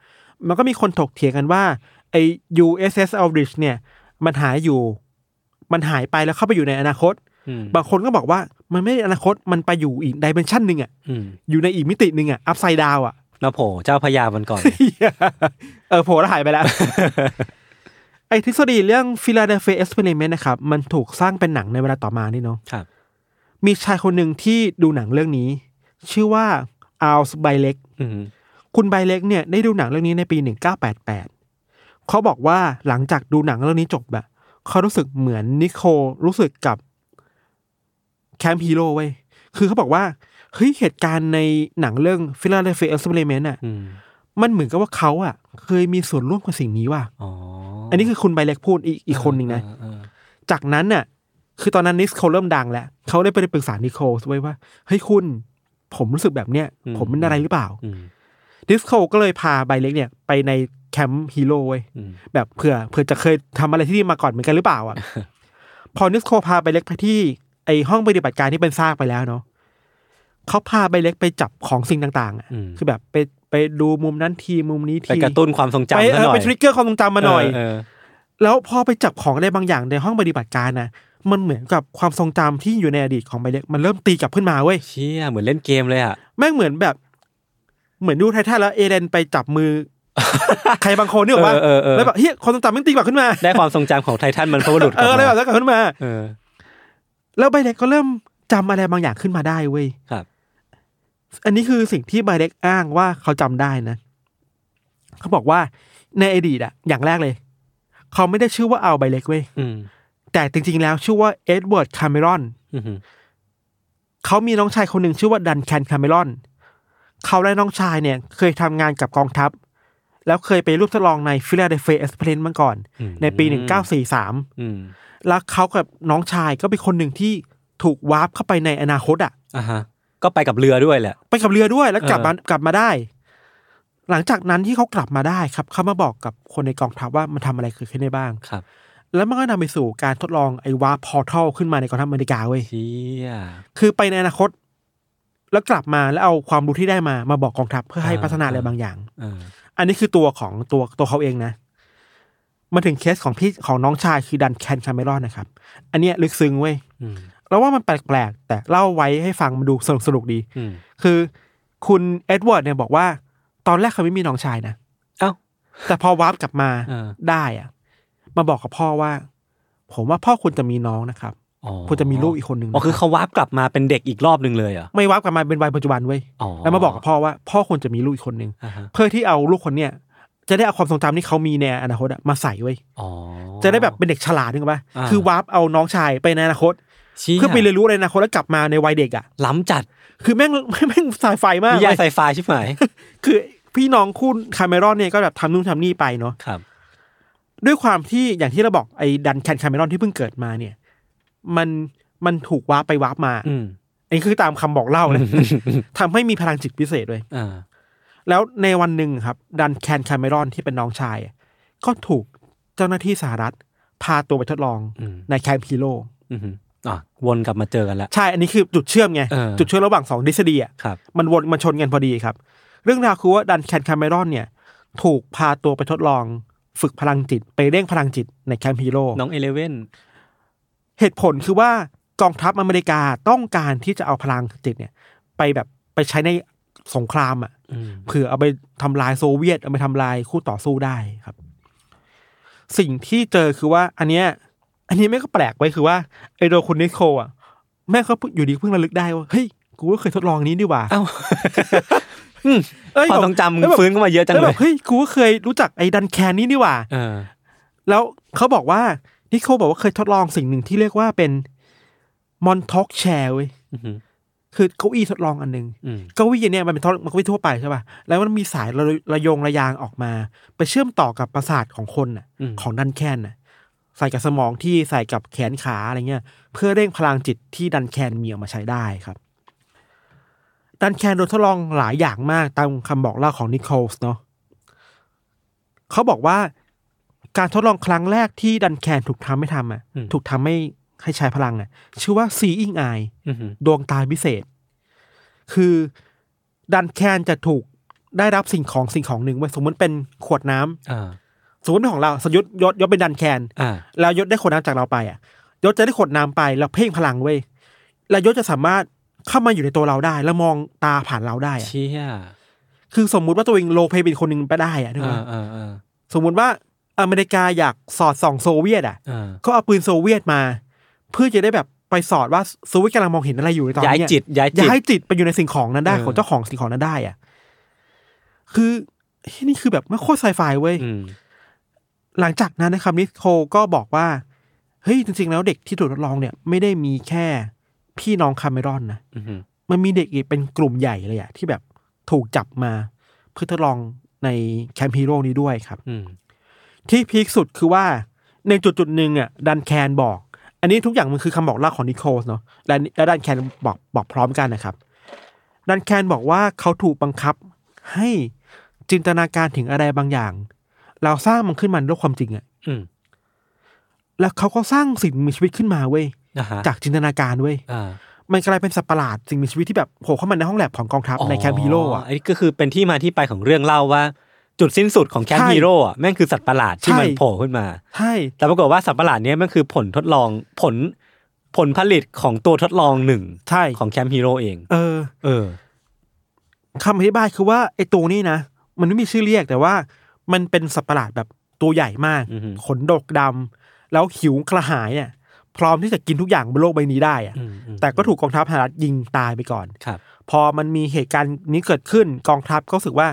Speaker 2: มันก็มีคนถกเถียงกันว่าไอ USS Aldrich เนี่ยมันหายอยู่ มันหายไปแล้วเข้าไปอยู่ในอนาคต
Speaker 1: อืม
Speaker 2: บางคนก็บอกว่ามันไม่ได้อนาคตมันไปอยู่อีก dimension หนึ่งอะ
Speaker 1: อืม
Speaker 2: อยู่ในอีกมิติหนึ่งอะ upside down อะ
Speaker 1: แล้วโผล่เจ้าพระยามาก่อน
Speaker 2: เออโผล่แล้วหายไปแล้ว ไอ้ทฤษฎีเรื่อง Philadelphia Experiment นะครับ มันถูกสร้างเป็นหนังในเวลาต่อมานี่เนาะ
Speaker 1: ครับ
Speaker 2: มีชายคนหนึ่งที่ดูหนังเรื่องนี้ ชื่อว่าอัลส์ไบเล็ก
Speaker 1: อืม
Speaker 2: คุณไบเล็กเนี่ยได้ดูหนังเรื่องนี้ในปี 1988 เขาบอกว่าหลังจากดูหนังเรื่องนี้จบแบบเขารู้สึกเหมือนนิโคลรู้สึกกับแคมป์ฮีโร่เว้ย คือเขาบอกว่าเฮ้ยเหตุการณ์ในหนังเรื่อง Philadelphia Experiment อะ
Speaker 1: อืม
Speaker 2: มันเหมือนกับว่าเขาอะ เคยมีส่วนร่วมกับสิ่งนี้ว่ะ
Speaker 1: อ๋อ
Speaker 2: อันนี้คือคุณไบเล็กพูดอีกอีกคนหนึ่งนะ
Speaker 1: เออเออ
Speaker 2: จากนั้นน่ะ คือตอนนั้นนิโคลส์เริ่มดังแล้วเขาได้ไปปรึกษานิโคลส์เว้ยว่าเฮ้ยคุณ ผมรู้สึกแบบเนี้ยผมเป็นอะไรหรือเปล่า
Speaker 1: อืม
Speaker 2: นิโคลส์ก็เลยพาไบเล็กเนี่ย ไปในแคมป์ฮีโร่เว้ย
Speaker 1: อืม
Speaker 2: แบบเผื่อเผื่อจะเคยทำอะไรที่นี่มาก่อนเหมือนกันหรือเปล่าอะพอนิโคลส์พาไบเล็กไปที่ไอ้ห้องปฏิบัติการที่เป็นซากไปแล้วเนาะ เขาพาไบเล็กไปจับของสิ่งต่างๆอะ
Speaker 1: อืม
Speaker 2: คือแบบไปไปดูมุมนั้นทีมุมนี้
Speaker 1: ไป
Speaker 2: ที
Speaker 1: กระตุ้นความทรงจำ
Speaker 2: ไป
Speaker 1: ซะ
Speaker 2: เอ
Speaker 1: ห
Speaker 2: อ
Speaker 1: น่อย
Speaker 2: ไป trigger ความทรงจำมาหน่อย
Speaker 1: เเแล้
Speaker 2: วพอไปจับของอะไรบางอย่างในห้องปฏิบัติการนะมันเหมือนกับความทรงจำที่อยู่ในอดีตของไบเล็กมันเริ่มตีกลับขึ้นมาเว้ย
Speaker 1: เชี่ยเหมือนเล่นเกมเลยอะ
Speaker 2: แม่งเหมือนแบบ เหมือนดูไททันแล้วเอเดนไปจับมือ ใครบางคนเนี่ยว่า
Speaker 1: เออเออเออ
Speaker 2: แล้วแบบเฮ้ยความทรงจำมันตีกลับขึ้นมา
Speaker 1: ได้ความทรงจำของไททันมันพบุรุษ
Speaker 2: เอออะไร
Speaker 1: ก
Speaker 2: แบ
Speaker 1: ลั
Speaker 2: บนั้นกลับขึ้นมา
Speaker 1: เออ
Speaker 2: แล้วไบเล็กก็เริ่มจำอะไรบางอย่างขึ้นมาได้เว้ย
Speaker 1: ครับ
Speaker 2: อันนี้คือสิ่งที่ไบเล็กอ้างว่าเขาจำได้นะ เขาบอกว่าในอดีตอะอย่างแรกเลย เขาไม่ได้ชื่อว่า Al Bielek เว้ย
Speaker 1: อืม
Speaker 2: แต่จริง ๆ แล้วชื่อว่าเอ็ดเวิร์ดคาเมรอน
Speaker 1: อืม
Speaker 2: เขามีน้องชายคนหนึ่งชื่อว่าดันแคนคาเมรอน เขาและน้องชายเนี่ย เคยทำงานกับกองทัพ แล้วเคยไปร่วมทดลองใน Philadelphia Experiment มาก่อน
Speaker 1: อืม
Speaker 2: ในปี1943
Speaker 1: อืม
Speaker 2: แล้วเขากับน้องชายก็เป็นคนหนึ่งที่ถูกวาร์ปเข้าไปในอนาคตอะ
Speaker 1: อ่าฮะ ก็ไปกับเรือด้วยแหละ
Speaker 2: ไปกับเรือด้วยแล้วกลับ
Speaker 1: เออ
Speaker 2: มากลับมาได้ หลังจากนั้นที่เขากลับมาได้ครับเขามาบอกกับคนในกองทัพว่ามันทำอะไรเกิดขึ้นได้บ้าง
Speaker 1: ครับ
Speaker 2: แล้วมันก็นำไปสู่การทดลองไอ้ warp portal ขึ้นมาในกองทัพอเมริกาเว้ย
Speaker 1: เชี่ย
Speaker 2: คือไปในอนาคต แล้วกลับมาแล้วเอาความรู้ที่ได้มามาบอกกองทัพเพื่อให้พัฒนาอะไรบางอย่าง
Speaker 1: เออ
Speaker 2: อันนี้คือตัวของตัวตัวเขาเองนะมาถึงเคสของพี่ของน้องชายคือดันแคนคาเมรอนนะครับ อันเนี้ยลึกซึ้งเว้ย
Speaker 1: อืม
Speaker 2: แล้วว่ามันแปลกๆแต่เล่าไว้ให้ฟังมันดูสนุกสนุกดี
Speaker 1: อืม
Speaker 2: คือคุณเอ็ดเวิร์ดเนี่ยบอกว่า ตอนแรกเขาไม่มีน้องชายนะ
Speaker 1: เอ้า
Speaker 2: แต่พอวาร์ปกลับมา
Speaker 1: เออ
Speaker 2: ได้อะมาบอกกับพ่อว่า ผมว่าพ่อควรจะมีน้องนะครับ
Speaker 1: อ๋อ
Speaker 2: ควรจะมีลูกอีกคนหนึ่ง
Speaker 1: อ๋อคือเขาวาร์ปกลับมาเป็นเด็กอีกรอบหนึ่งเลยเหรอ
Speaker 2: ไม่วาร์ปกลับมาเป็นวัยปัจจุบันเว้ย
Speaker 1: อ๋อ
Speaker 2: แล้วมาบอกกับพ่อว่า พ่อควรจะมีลูกอีกคนหนึ่ง
Speaker 1: อ่าฮะ
Speaker 2: เพื่อที่เอาลูกคนเนี้ยจะได้เอาความทรงจำที่เขามีในอนาคตอะมาใส่เว้ย
Speaker 1: อ๋อ
Speaker 2: จะได้แบบเป็นเด็กฉลาดนึกออกปะ
Speaker 1: อ่า
Speaker 2: คือวาร์ปเอาน้องชายไปในอนาคตเชี่
Speaker 1: ย
Speaker 2: เพื่อไปเรียนรู้ในอนาคตแล้วกลับมาในวัยเด็กอะ
Speaker 1: ล้ำจัด
Speaker 2: คือแม่งแม่งสายไฟมาก
Speaker 1: นิยาย
Speaker 2: เว้ย
Speaker 1: ไซไฟชิบหาย
Speaker 2: คือพี่น้องคู่คาเมรอนเนี่ยก็แบบทำนู่นทำนี่ไปเนาะ
Speaker 1: ครับ
Speaker 2: ด้วยความที่อย่างที่เราบอกไอ้ดันแคนคาเมรอนที่เพิ่งเกิดมาเนี่ย มันมันถูกวาร์ปไปวาร์ปมา
Speaker 1: อืม
Speaker 2: อันนี้คือตามคำบอกเล่านะทำให้มีพลังจิตพิเศษด้วย
Speaker 1: อ่า
Speaker 2: แล้วในวันหนึ่งครับ ดันแคนคาเมรอนที่เป็นน้องชายอะก็ถูกเจ้าหน้าที่สหรัฐ พาตัวไปทดลอง
Speaker 1: อืม
Speaker 2: ในแคมป์ฮีโร่
Speaker 1: อืมอะวนกลับมาเจอกันแล้ว
Speaker 2: ใช่ อันนี้คือจุดเชื่อมไง
Speaker 1: เออ
Speaker 2: จุดเชื่อมระหว่างสองทฤษฎีอะ
Speaker 1: ครับ
Speaker 2: มันวนมันชนกันพอดีครับ เรื่องราวคือว่าดันแคนคาเมรอนเนี่ย ถูกพาตัวไปทดลอง ฝึกพลังจิต ไปเร่งพลังจิตในแคมป์ฮีโร่
Speaker 1: น้องเอเลเว่น
Speaker 2: เหตุผลคือว่ากองทัพอเมริกาต้องการที่จะเอาพลังจิตเนี่ย ไปแบบไปใช้ในสงครามอะ
Speaker 1: อืม
Speaker 2: เผื่อเอาไปทำลายโซเวียตเอาไปทำลายคู่ต่อสู้ได้ครับ สิ่งที่เจอคือว่า อันเนี้ย อันนี้แม่งก็แปลกไว้คือว่าไอโดคุณนิโคลอะแม่งก็เพิ่งอยู่ดีเพิ่งระลึกได้ว่าเฮ้ยกูก็เคยทดลองนี้ดีหว่า
Speaker 1: เอ้า
Speaker 2: เอ้ย
Speaker 1: ความทรงจำมึง
Speaker 2: แล้วแบบ
Speaker 1: ฟื้นขึ้นมาเยอะจัง
Speaker 2: แล้ว
Speaker 1: เล
Speaker 2: แบ
Speaker 1: ย
Speaker 2: บเฮ้ยกูก็เคยรู้จักไอ้ดันแคนนี้นี่หว่า
Speaker 1: เออ
Speaker 2: แล้วเขาบอกว่านิโคลบอกว่าเคยทดลองสิ่งหนึ่งที่เรียกว่าเป็นMontauk Chair เว้ย
Speaker 1: อืม
Speaker 2: คือเก้าอี้ทดลองอันหนึ่ง
Speaker 1: อืม
Speaker 2: เก้าอี้เนี่ยมันเป็นทดมันเก้าอี้ทั่วไปใช่ป่ะแล้วมันมีสายระโยงระยางออกมา ไปเชื่อมต่อกับประสาทของคนน่ะ
Speaker 1: อืม
Speaker 2: ของดันแคนน่ะ ใส่กับสมองที่ใส่กับแขนขาอะไรเงี้ยเพื่อเร่งพลังจิตที่ดันแคนมีออกมาใช้ได้ครับ ดันแคนโดนทดลองหลายอย่างมากตามคำบอกเล่าของนิโคลส์เนาะเขาบอกว่าการทดลองครั้งแรกที่ดันแคนถูกทำให้ทำอะ
Speaker 1: อืม
Speaker 2: ถูกทำให้ให้ใช้พลังอะ ชื่อว่า seeing eye
Speaker 1: อืม
Speaker 2: ดวงตาพิเศษ คือดันแคนจะถูกได้รับสิ่งของสิ่งของหนึ่งไว้ยสมมติเป็นขวดน้ำ
Speaker 1: อ่า
Speaker 2: สมมติเป็นของเราสมยศยศยศเป็นดันแคน
Speaker 1: อ่า
Speaker 2: แล้วยศได้ขวดน้ำจากเราไปอะยศจะได้ขวดน้ำไปแล้วเพ่งพลังเว้ยแล้วยศจะสามารถเข้ามาอยู่ในตัวเราได้ แล้วมองตาผ่านเราได้อะ
Speaker 1: เชี่ย
Speaker 2: คือสมมุติว่าตัวเองโลเพเป็นคนหนึ่งไปได้อะนึก
Speaker 1: อ่า
Speaker 2: ว่า
Speaker 1: อ่าอ่า
Speaker 2: สมมุติว่าอเมริกาอยากสอดส่องโซเวียตอะ
Speaker 1: อ่า
Speaker 2: ก็เอาปืนโซเวียตมา เพื่อจะได้แบบไปสอดว่าโซเวียตกำลังมองเห็นอะไรอยู่ในตอน
Speaker 1: ย้าย
Speaker 2: เนี้ย
Speaker 1: จิตย้ายจิต
Speaker 2: ย้ายจิตไปอยู่ในสิ่งของนั้นได้
Speaker 1: เออ
Speaker 2: ของเจ้าของสิ่งของนั้นได้อะคือเฮ้ยนี่คือแบบไม่โคตรไซไฟเว้ย
Speaker 1: อืม
Speaker 2: หลังจากนั้นนะครับนิโคลส์ก็บอกว่า เฮ้ยจริงๆแล้วเด็กที่ถูกทดลองเนี่ย ไม่ได้มีแค่พี่น้องคาเมรอนนะ
Speaker 1: อืม
Speaker 2: มันมีเด็กอีกเป็นกลุ่มใหญ่เลยอะที่แบบถูกจับมาเพื่อทดลองในแคมป์ฮีโร่นี้ด้วยครับ
Speaker 1: อืม
Speaker 2: ที่ peak สุดคือว่าในจุดจุดๆหนึ่งอะดันแคนบอก อันนี้ทุกอย่างมันคือคำบอกเล่าของนิโคลส์เนาะและและดันแคนบอกบอกพร้อมกันนะครับ ดันแคนบอกว่าเขาถูกบังคับให้จินตนาการถึงอะไรบางอย่าง เราสร้างมันขึ้นมาด้วยความจริงอะ
Speaker 1: อืม
Speaker 2: แล้วเขาก็สร้างสิ่งมีชีวิตขึ้นมาเว้ย
Speaker 1: อ่าฮะ
Speaker 2: จากจินตนาการเว้ย
Speaker 1: อ่า
Speaker 2: มันกลายเป็นสัตว์ประหลาดสิ่งมีชีวิตที่แบบโผล่เข้ามาในห้องแลบของกองทัพในแคมป์ฮีโร่อะ
Speaker 1: อันนี้ก็คือเป็นที่มาที่ไปของเรื่องเล่าว่า จุดสิ้นสุดของแคมป์ฮีโร่อะใช่แม่งคือสัตว์ประหลาดที่
Speaker 2: ใช่
Speaker 1: มันโผล่ขึ้นมา
Speaker 2: ใช่
Speaker 1: แต่ปรากฏว่าสัตว์ประหลาดเนี้ยมันคือผลทดลองผลผลผลิตของตัวทดลองหนึ่ง
Speaker 2: ใช่
Speaker 1: ของแคมป์ฮีโร่เอง
Speaker 2: เออ
Speaker 1: เออ
Speaker 2: คำอธิบายคือว่าไอ้ตัวนี้นะ มันไม่มีชื่อเรียกแต่ว่า มันเป็นสัตว์ประหลาดแบบตัวใหญ่มาก
Speaker 1: อือหือ
Speaker 2: ขนดกดำแล้วหิวกระหายอะพร้อมที่จะกินทุกอย่างบนโลกใบนี้ได้อะ
Speaker 1: อืมอืม
Speaker 2: แต่ก็ถูกกองทัพสหรัฐยิงตายไปก่อน
Speaker 1: ครับ
Speaker 2: พอมันมีเหตุการณ์นี้เกิดขึ้นกองทัพก็รู้สึกว่า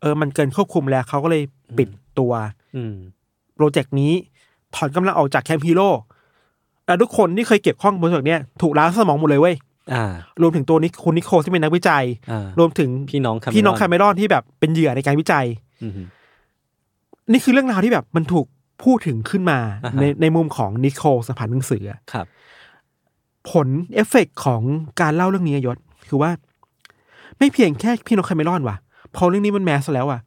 Speaker 2: เออมันเกินควบคุมแล้วเขาก็เลยปิดตัว
Speaker 1: อืม
Speaker 2: โปรเจกต์นี้ถอนกำลังออกจากแคมป์ฮีโร่แล้วทุกคนที่เคยเกี่ยวข้องกับโปรเจกต์เนี้ยถูกล้างสมองหมดเลยเว้ย
Speaker 1: อ่า
Speaker 2: รวมถึงตัวนิคคุณนิโคลส์ที่เป็นนักวิจัย
Speaker 1: อ่าร
Speaker 2: วมถึง
Speaker 1: พี่น้องคาเมร
Speaker 2: พี่น้องคาเมรอนที่แบบเป็นเหยื่อในการวิจัย
Speaker 1: อืม
Speaker 2: นี่คือเรื่องราวที่แบบมันถูกพูดถึงขึ้นมา
Speaker 1: อ่าฮะ
Speaker 2: ในในมุมของนิโคลส์ผ่านหนังสืออะ
Speaker 1: ครับ
Speaker 2: ผลเอฟเฟกต์ของการเล่าเรื่องนี้อะยศ คือว่า ไม่เพียงแค่พี่น้องคาเมรอนว่ะ พอเรื่องนี้มัน mass แล้วอะ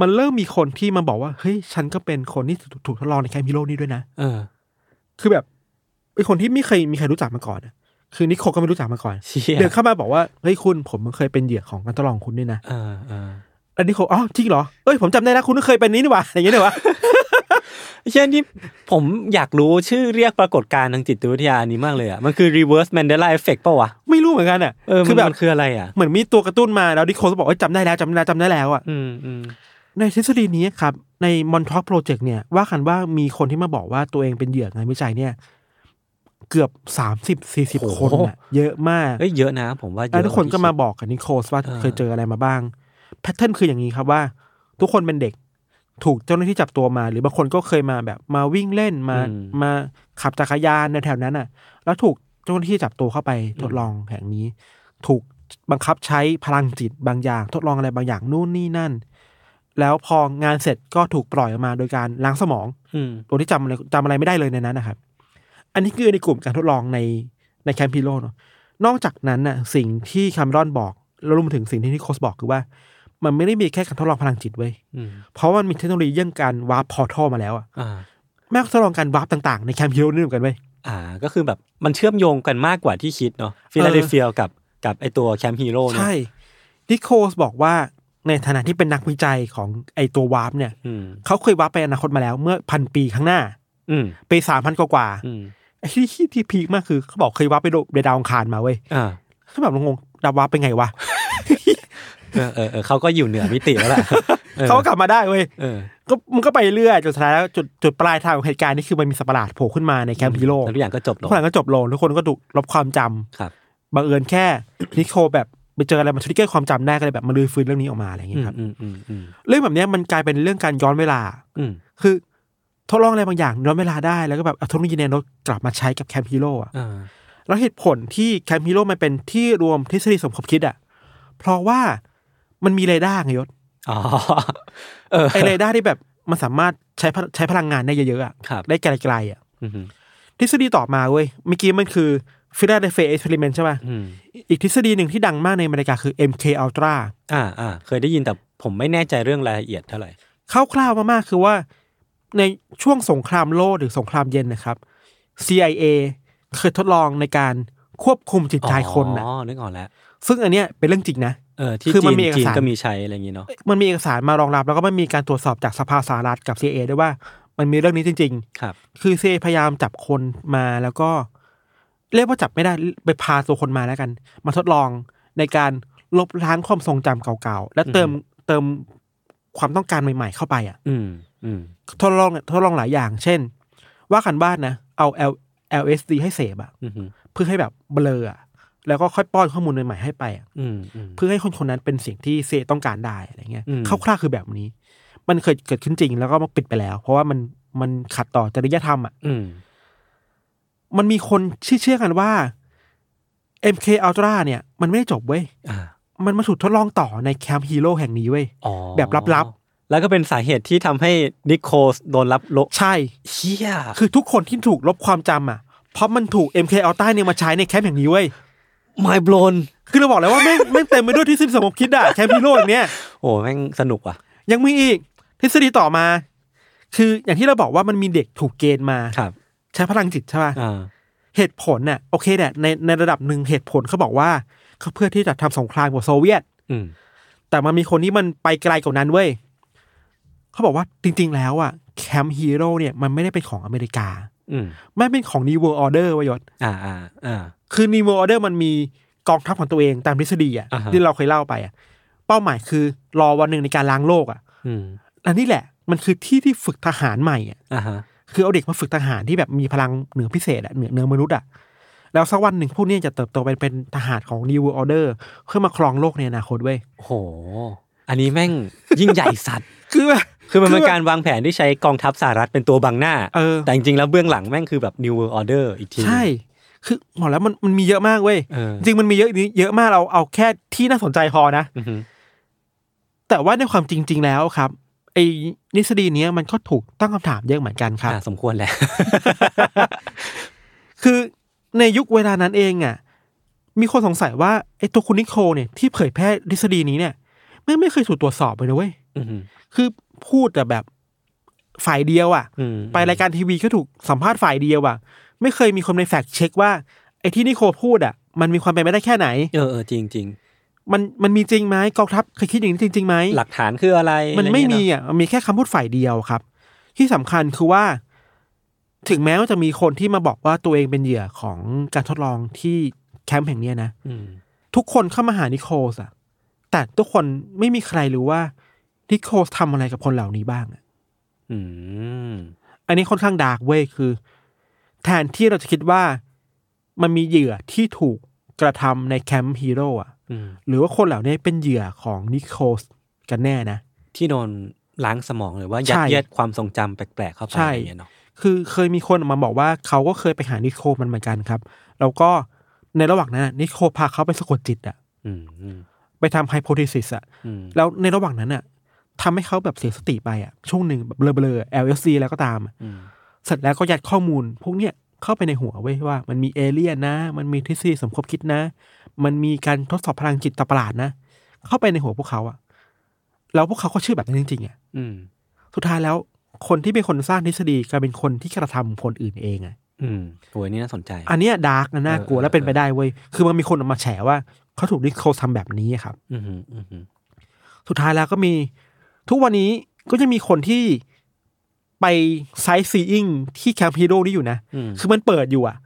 Speaker 2: มันเริ่มมีคนที่มาบอกว่าเฮ้ยฉันก็เป็นคนที่ถูกถูกทดลองในแคมป์ฮีโร่นี้ด้วยนะ
Speaker 1: เออ
Speaker 2: คือแบบเป็นคนที่ไม่เคยมีใครรู้จักมาก่อนอะคือนิโคลส์ก็ไม่รู้จักมาก่อน
Speaker 1: เชี่ย
Speaker 2: เดินเข้ามาบอกว่าเฮ้ยคุณผมมันเคยเป็นเหยื่อของการทดลองคุณด้วยนะ
Speaker 1: เออเออ
Speaker 2: แล้วนิโคลอ๋อจริงเหรอเอ้ยผมจำได้แล้วคุณก็เคยเป็นนี้นี่หว่าอย่างเงี้ยเลยวะ
Speaker 1: เช่นที่ผมอยากรู้ชื่อเรียกปรากฏการณ์ทางจิตวิทยานี้มากเลยอะมันคือ reverse Mandela effect ป่าวะ
Speaker 2: ไม่รู้เหมือนกันอะ
Speaker 1: เออ
Speaker 2: คือแบบ
Speaker 1: มันคืออะไรอะ
Speaker 2: เหมือนมีตัวกระตุ้นมาแล้วนิโคลก็บอกว่าจำได้แล้วจำได้แล้วจำได้แล้วอะ
Speaker 1: อืมอืม
Speaker 2: ในทฤษฎีนี้ครับ ในมอนท a อกโปรเจกต์เนี่ยว่ากันว่ามีคนที่มาบอกว่าตัวเองเป็นเหยื่องานวิจัยเนี่ยเกือบสามสิบสี่สิบคนน่ะเยอะมาก
Speaker 1: เอ้ยเยอะนะ ผมว่าเย
Speaker 2: แล้ว
Speaker 1: อะ
Speaker 2: ทุกคนก็
Speaker 1: ว่
Speaker 2: มา
Speaker 1: ที่
Speaker 2: บอกกับนิโคลว่า
Speaker 1: เออ
Speaker 2: เคยเจออะไรมาบ้าง pattern คืออย่างนี้ครับว่า ทุกคนเป็นเด็กถูกเจ้าหน้าที่จับตัวมา หรือบางคนก็เคยมาแบบมาวิ่งเล่นมามาขับจักรยานในแถวนั้นอะ แล้วถูกเจ้าหน้าที่จับตัวเข้าไปทดลองแห่งนี้ ถูกบังคับใช้พลังจิตบางอย่าง ทดลองอะไรบางอย่างนู่นนี่นั่น แล้วพองานเสร็จก็ถูกปล่อยออกมาโดยการล้างสมอง
Speaker 1: อืม
Speaker 2: โดยที่จำอะไรจำอะไรไม่ได้เลยในนั้นนะครับ อันนี้คือในกลุ่มการทดลองในในแคมป์ฮีโร่เนาะ นอกจากนั้นน่ะสิ่งที่คาเมรอนบอกแล้วรวมถึงสิ่งที่นิโคลสบอกคือว่า มันไม่ได้มีแค่การทดลองพลังจิตเว้ย
Speaker 1: อืม
Speaker 2: เพราะว่ามันมีเทคโนโลยีเรื่องการวาร์ป portal มาแล้วอะ
Speaker 1: อ่า
Speaker 2: แม่งทดลองการวาร์ปต่างๆ ในแคมป์ฮีโร่นี่เหมือนกันเว้ย
Speaker 1: อ่า ก็คือแบบมันเชื่อมโยงกันมากกว่าที่คิดเนาะฟิลาเดลเฟียกับกับไอตัวแคมป์ฮีโร่เนี่ย
Speaker 2: ใช่นิโคลสบอกว่าในฐานะที่เป็นนักวิจัยของไอตัววาร์ปเนี่ย
Speaker 1: อืม
Speaker 2: เขาเคยวาร์ปไปอนาคตมาแล้วเมื่อพันปีข้างหน้า
Speaker 1: อืม
Speaker 2: ปีสามพันกว่าๆ
Speaker 1: อืม
Speaker 2: ไอ้ที่ที่ที่ peak มากคือเขาบอกเคยวาร์ปไปโดไปดาวอังคารมาเว้ย
Speaker 1: อ่า
Speaker 2: เขาแบบงงๆดาววาร์ปเป็นไงวะ
Speaker 1: เออเออเออเขาก็อยู่เหนือมิติแล้วแหละออ
Speaker 2: เขาก็กลับมาได้เว้ย
Speaker 1: เออ
Speaker 2: ก็มันก็ไปเรื่อยจนสุดท้ายแล้วจุดจุดปลายทางของเหตุการณ์นี่คือมันมีสัตว์ประหลาดโผล่ขึ้นมาในแคมป์ฮีโร่
Speaker 1: แล้วทุกอย่างก็จบลงทุ
Speaker 2: กคนก็จบลงทุกคนก็ถูกลบความจำ
Speaker 1: ครับ
Speaker 2: บังเอิญแค่นิโคลแบบไปเจออะไรมา trigger ความจำได้ก็เลยแบบมารื้อฟื้นเรื่องนี้ออกมาอะไรอย่าง
Speaker 1: อื
Speaker 2: เงี้
Speaker 1: ม
Speaker 2: ยครับ
Speaker 1: อืมอืมอืม
Speaker 2: เรื่องแบบเนี้ยมันกลายเป็นเรื่องการย้อนเวลา
Speaker 1: อืม
Speaker 2: คือทดลองอะไรบางอย่างย้อนเวลาได้แล้วก็แบบเอาเทคโนโลยีแนโนกลับมาใช้กับแคมป์ฮีโร่อะ
Speaker 1: อ่า
Speaker 2: แล้วเหตุผลที่แคมป์ฮีโร่มันเป็นที่รวมทฤษฎีสมคบคิดอะเพราะว่า มันมีเรดาร์ไงยศ
Speaker 1: อ๋อเออ
Speaker 2: ไอเรดาร์ที่แบบมันสามารถใช้พลใช้พลังงานได้เยอะๆอะ
Speaker 1: ครับ
Speaker 2: ได้ไกลๆอะ
Speaker 1: อืม
Speaker 2: ทฤษฎีต่อมาเว้ยเมื่อกี้มันคือ Philadelphia Experiment ใช่ป่ะ
Speaker 1: อืม
Speaker 2: อีกทฤษฎีหนึ่งที่ดังมากในอเมริกาคือ MK Ultra
Speaker 1: อ่าอ่าเคยได้ยินแต่ผมไม่แน่ใจเรื่องรายละเอียดเท่าไหร่
Speaker 2: คร่าวๆมากๆคือว่าในช่วงสงครามโลกหรือสงครามเย็นนะครับ CIA เคยทดลองในการควบคุมจิตใจคนนะ
Speaker 1: อ๋อนึกออกแล้ว
Speaker 2: ซึ่งอันเนี้ยเป็นเรื่องจริงนะ
Speaker 1: เออที่
Speaker 2: คือมัน
Speaker 1: จีน
Speaker 2: มีเอก
Speaker 1: จีน
Speaker 2: สาร
Speaker 1: ก็มีใช้อะไรอย่างงี้เนาะ
Speaker 2: มันมีเอกสารมารองรับ แล้วก็มันมีการตรวจสอบจากสภาสหรัฐกับ CIA ด้วยว่า มันมีเรื่องนี้จริง
Speaker 1: ครับ
Speaker 2: ๆคือ CIA พยายามจับคนมาแล้วก็ เรียกว่าจับไม่ได้ไปพาตัวคนมาแล้วกัน มาทดลองในการลบล้างความทรงจำเก่าๆ และเติมเติมความต้องการใหม่ ๆ เข้าไปอะ
Speaker 1: อืมอืม
Speaker 2: ทดลองทดลองหลายอย่าง เช่น ว่ากันบ้านนะเอา L LSD ให้เสพอะ
Speaker 1: อืม
Speaker 2: เพื่อให้แบบเบลออะ แล้วก็ค่อยป้อนข้อมูลใหม่ๆให้ไปอะ
Speaker 1: อืมอืม
Speaker 2: เพื่อให้คนคนนั้นเป็นสิ่งที่เซต้องการได้อะไรเงี้ย
Speaker 1: อืม
Speaker 2: คร่าวๆคือแบบนี้ มันเคยเกิดขึ้นจริงแล้วก็มาปิดไปแล้ว เพราะว่ามันมันขัดต่อจริยธรรมอะ
Speaker 1: อืม
Speaker 2: มันมีคนเชื่อเชื่อกันว่า MK Ultra เนี่ย มันไม่ได้จบเว้ย
Speaker 1: อ่า
Speaker 2: มันมาถูกทดลองต่อในแคมป์ฮีโร่แห่งนี้เว้ย
Speaker 1: อ๋อ
Speaker 2: แบบลับ
Speaker 1: แล้วก็เป็นสาเหตุที่ทำให้นิโคลโดนรับโล
Speaker 2: ใช่
Speaker 1: เชี่ย
Speaker 2: คือทุกคนที่ถูกลบความจำอะเพราะมันถูก MK Ultra เนี่ยมาใช้ในแคมป์แห่งนี้เว้ย
Speaker 1: ไม่บลน
Speaker 2: คือเราบอกแล้วว่าแม่งแม่งเต็มไปด้วยทฤษฎีสมคบคิดอะแคมป์ฮีโร่อย่างเนี้ย
Speaker 1: โอ้แม่งสนุกว่ะ
Speaker 2: ยังมีอีกทฤษฎีต่อมา คืออย่างที่เราบอกว่ามันมีเด็กถูกเกณฑ์มา
Speaker 1: ครับ
Speaker 2: ใช้พลังจิตใช่ป่ะ
Speaker 1: อ่า
Speaker 2: เหตุผลน่ะโอเคแหละในในระดับหนึ่งเหตุผลเขาบอกว่าเขาเพื่อที่จะทำสงครามกับโซเวียต
Speaker 1: อืม
Speaker 2: แต่มันมีคนที่มันไปไกลกว่านั้นเว้ยเขาบอกว่าจริง ๆ แล้วอะแคมป์ฮีโร่เนี่ยมันไม่ได้เป็นของอเมริกา
Speaker 1: อืม
Speaker 2: ไม่เป็นของ New World Order วะยศ
Speaker 1: อ่าอ่าอ่า
Speaker 2: คือ New World Order มันมีกองทัพของตัวเองตามทฤษฎีอะ
Speaker 1: อ่าฮะ
Speaker 2: ที่เราเคยเล่าไปอะ เป้าหมายคือรอวันหนึ่งในการล้างโลกอะ
Speaker 1: อืม
Speaker 2: อันนี้แหละ มันคือที่ที่ฝึกทหารใหม่อะ
Speaker 1: อ่าฮะ
Speaker 2: คือเอาเด็กมาฝึกทหารที่แบบมีพลังเหนือพิเศษอะเหนือเหนือมนุษย์อะแล้วสักวันหนึ่งพวกเนี้ยจะเติบโตเป็นเป็นทหารของ New World Order เพื่อมาครองโลกในอนาคตเว้ย
Speaker 1: โอ้โห อันนี้แม่งยิ่งใหญ่สัตว์
Speaker 2: คือแบบ
Speaker 1: คือมันเป็น
Speaker 2: คือแบบ
Speaker 1: การวางแผนที่ใช้กองทัพสหรัฐเป็นตัวบังหน้า
Speaker 2: เออ
Speaker 1: แต่จริงๆแล้วเบื้องหลังแม่งคือแบบ New World Order อีกที
Speaker 2: ใช่ คือบอกแล้วมันมันมีเยอะมากเว้ย
Speaker 1: เออ
Speaker 2: จริงมันมีเยอะเยอะมากเราเอาแค่ที่น่าสนใจพอนะ
Speaker 1: อือฮึ
Speaker 2: แต่ว่าในความจริง ๆ แล้วครับไอ้นิสดีเนี้ยมันก็ถูกตั้งคำถามเยอะเหมือนกันครับ
Speaker 1: อ่าสมควรแหละ
Speaker 2: คือในยุคเวลานั้นเองอะ มีคนสงสัยว่าไอ้ตัวคุณนิโคลเนี่ยที่เผยแพร่ทฤษฎีนี้เนี่ยไม่ไม่เคยถูกตรวจสอบเลยนะเว้ย
Speaker 1: อือฮึ
Speaker 2: คือพูดแต่แบบฝ่ายเดียวอะ
Speaker 1: อืม
Speaker 2: ไปรายการทีวีก็ถูกสัมภาษณ์ฝ่ายเดียวอะ ไม่เคยมีคนใน fact check ว่าไอ้ที่นิโคลพูดอะ มันมีความเป็นไปได้แค่ไหน
Speaker 1: เออเออจริงจริง
Speaker 2: มันมันมีจริงไหมกองทัพเคยคิดอย่างนี้จริงๆไหม
Speaker 1: หลักฐานคืออะไร
Speaker 2: มันไม่มี
Speaker 1: อะไรเงี้ยเนอะ
Speaker 2: อะมันมีแค่คำพูดฝ่ายเดียวครับ ที่สำคัญคือว่า ถึงแม้ว่าจะมีคนที่มาบอกว่าตัวเองเป็นเหยื่อของการทดลองที่แคมป์แห่งเนี้ยนะ
Speaker 1: อืม
Speaker 2: ทุกคนเข้ามาหานิโคลสอะแต่ทุกคนไม่มีใครรู้ว่านิโคลสทำอะไรกับคนเหล่านี้บ้างอะ
Speaker 1: อืม
Speaker 2: อันนี้ค่อนข้าง dark เว้ยคือ แทนที่เราจะคิดว่ามันมีเหยื่อที่ถูกกระทำในแคมป์ฮีโร่อะ
Speaker 1: อืม
Speaker 2: หรือว่าคนเหล่านี้เป็นเหยื่อของนิโคลสกันแน่นะ
Speaker 1: ที่โดนล้างสมองหรือว่ายัด
Speaker 2: ใช่ยัด
Speaker 1: เยียดความทรงจำแปลกๆเข้าไป
Speaker 2: ใช่
Speaker 1: อะไรเงี้ยเนาะ
Speaker 2: คือเคยมีคนออกมาบอกว่าเขาก็เคยไปหานิโคลมันเหมือนกันครับ แล้วก็ในระหว่างนั้นอะนิโคลพาเขาไปสะกดจิตอะ
Speaker 1: อืมอืม
Speaker 2: ไปทำ hypnosis อะ
Speaker 1: อืม
Speaker 2: แล้วในระหว่างนั้นอะทำให้เขาแบบเสียสติไปอะช่วงหนึ่งแบบเบลอๆ LSD แล้วก็ตามอะ
Speaker 1: อืม
Speaker 2: เสร็จแล้วก็ยัดข้อมูล พวกเนี้ยเข้าไปในหัวไว้ยว่า มันมีเอเลี่ยนนะ มันมีทฤษฎีสมคบคิดนะ มันมีการทดสอบพลังจิตตประหลาดนะ เข้าไปในหัวพวกเขาอะแล้วพวกเขาก็เชื่อแบบนั้นจริงๆอะ
Speaker 1: อืม
Speaker 2: สุดท้ายแล้วคนที่เป็นคนสร้างทฤษฎีกลายเป็นคนที่กระทำคนอื่นเองอะ
Speaker 1: อืมโอ้ยนี่น่าสนใจ
Speaker 2: อันเนี้ยดาร์กนะน่ากลัว
Speaker 1: เออ
Speaker 2: และเป็นไปได้เว้ย คือมันมีคนออกมาแฉว่าเขาถูกดิสโคทำแบบนี้อะครับ
Speaker 1: อืมอืมอืมอืม
Speaker 2: สุดท้ายแล้วก็มี ทุกวันนี้ก็จะมีคนที่ ไปไซต์ซีอิงที่แคมป์ฮีโร่นี่อยู่นะ
Speaker 1: อืม
Speaker 2: คือมันเปิดอยู่อะ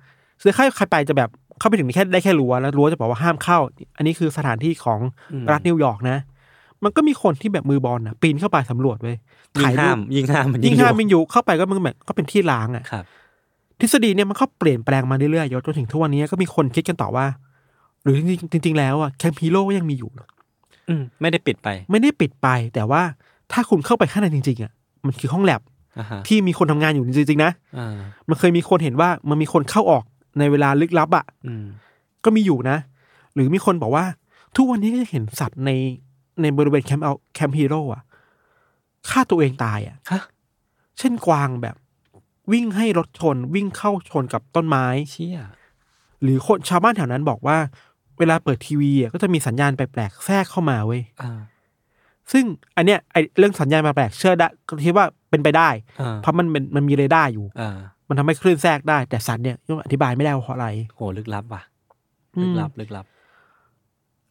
Speaker 2: คือใครใครไปจะแบบเข้าไปถึงแค่ได้แค่รั้วแล้วรั้วจะบอกว่าห้ามเข้า อันนี้คือสถานที่ของรัฐนิวยอร์กนะ มันก็มีคนที่แบบมือบอลนะปีนเข้าไปสำรวจเว้ย
Speaker 1: ยิ่
Speaker 2: ถ่างยรู
Speaker 1: ห้า
Speaker 2: ป
Speaker 1: มยิ่งห้ามมัน
Speaker 2: ยิ่ง
Speaker 1: อ
Speaker 2: ห้ามมินอยู่เข้าไปก็มึงแบบก็เป็นที่ล้างอะ
Speaker 1: ครับ
Speaker 2: ทฤษฎีเนี่ยมันก็เปลี่ยนแปลงมาเรื่อยๆยศจนถึงทุกวันนี้ก็มีคนคิดกันต่อว่า หรือจริงๆจริงๆแล้วอะแคมป์ฮีโร่ก็ยังมีอยู่
Speaker 1: อืมไม่ได้ปิดไป
Speaker 2: ไม่ได้ปิดไป แต่ว่าถ้าคุณเข้าไปข้างในจริงๆอะมันคือห้องแลบ
Speaker 1: อ่าฮะ
Speaker 2: ที่มีคนทำงานอยู่จริงๆนะ
Speaker 1: อ่า
Speaker 2: มันเคยมีคนเห็นว่ามันมีคนเข้าออกในเวลาลึกลับอะ
Speaker 1: อืม
Speaker 2: ก็มีอยู่นะ หรือมีคนบอกว่า ทุกวันนี้ก็ยังเห็นสัตว์ในในบริเวณแคมป์เอาแคมป์ฮีโร่อะฆ่าตัวเองตายอะ
Speaker 1: ฮะ
Speaker 2: เช่นกวางแบบ วิ่งให้รถชนวิ่งเข้าชนกับต้นไม้
Speaker 1: เชี่ย
Speaker 2: หรือคนชาวบ้านแถวนั้นบอกว่า เวลาเปิดทีวีอะก็จะมีสัญญาณแปลกๆแทรกเข้ามาเว้ย
Speaker 1: อ่า
Speaker 2: ซึ่งอันเนี้ยไอเรื่องสัญญาณแปลกๆเชื่อได้ก็คิดว่า เป็นไปได้
Speaker 1: อ่า
Speaker 2: เพราะมันเป็นมันมีเรดาร์อยู่
Speaker 1: อ่า
Speaker 2: มันทำให้คลื่นแทรกได้ แต่สัตว์เนี่ยยังอธิบายไม่ได้ว่าเพราะอะไร
Speaker 1: โหลึกลับว่ะ
Speaker 2: อืม
Speaker 1: ลึกลับลึกลับ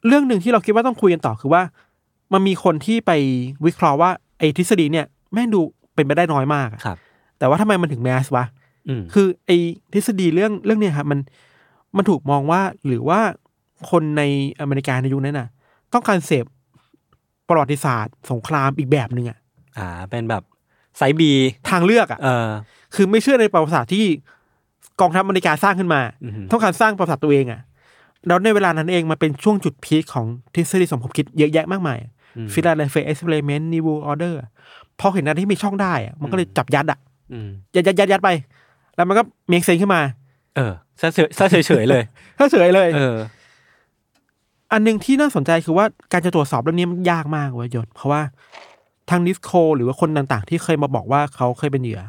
Speaker 2: เรื่องหนึ่งที่เราคิดว่าต้องคุยกันต่อคือว่า มันมีคนที่ไปวิเคราะห์ว่าไอ้ทฤษฎีเนี่ยแม่งดูเป็นไปได้น้อยมากอะ
Speaker 1: ครับ
Speaker 2: แต่ว่าทำไมมันถึง mass วะ
Speaker 1: อืม
Speaker 2: คือไอ้ทฤษฎีเรื่องเรื่องเนี้ยครับมันมันถูกมองว่าหรือว่าคนในอเมริกาในยุคนั้นน่ะ ต้องการเสพประวัติศาสตร์ สงครามอีกแบบหนึ่งอะ
Speaker 1: อ่า เป็นแบบ side B
Speaker 2: ทางเลือกอะ
Speaker 1: เออ
Speaker 2: คือไม่เชื่อในประวัติศาสตร์ที่กองทัพอเมริกาสร้างขึ้นมา
Speaker 1: อือฮึ
Speaker 2: ต้องการสร้างประวัติศาสตร์ตัวเองอะแล้วในเวลานั้นเองมันเป็นช่วงจุด peak ของทฤษฎีสมคบคิดเยอะแยะมากมาย
Speaker 1: อืม
Speaker 2: Philadelphia Experiment New Orderพอเห็นอะไรที่มีช่องได้อะมันก็เลยจับยัดอะ
Speaker 1: อืม
Speaker 2: ยัดยัดยัดยัดไป แล้วมันก็เมกเซนขึ้นมา
Speaker 1: เออซะเฉยซะเฉยๆเลย
Speaker 2: ถ้าเฉยเลย
Speaker 1: เออ
Speaker 2: อันหนึ่งที่น่าสนใจคือว่าการจะตรวจสอบเรื่องนี้มันยากมากเว้ยยศเพราะว่า ทางดิสโคหรือว่าคนต่างๆ ที่เคยมาบอกว่าเขาเคยเป็นเหยื่อ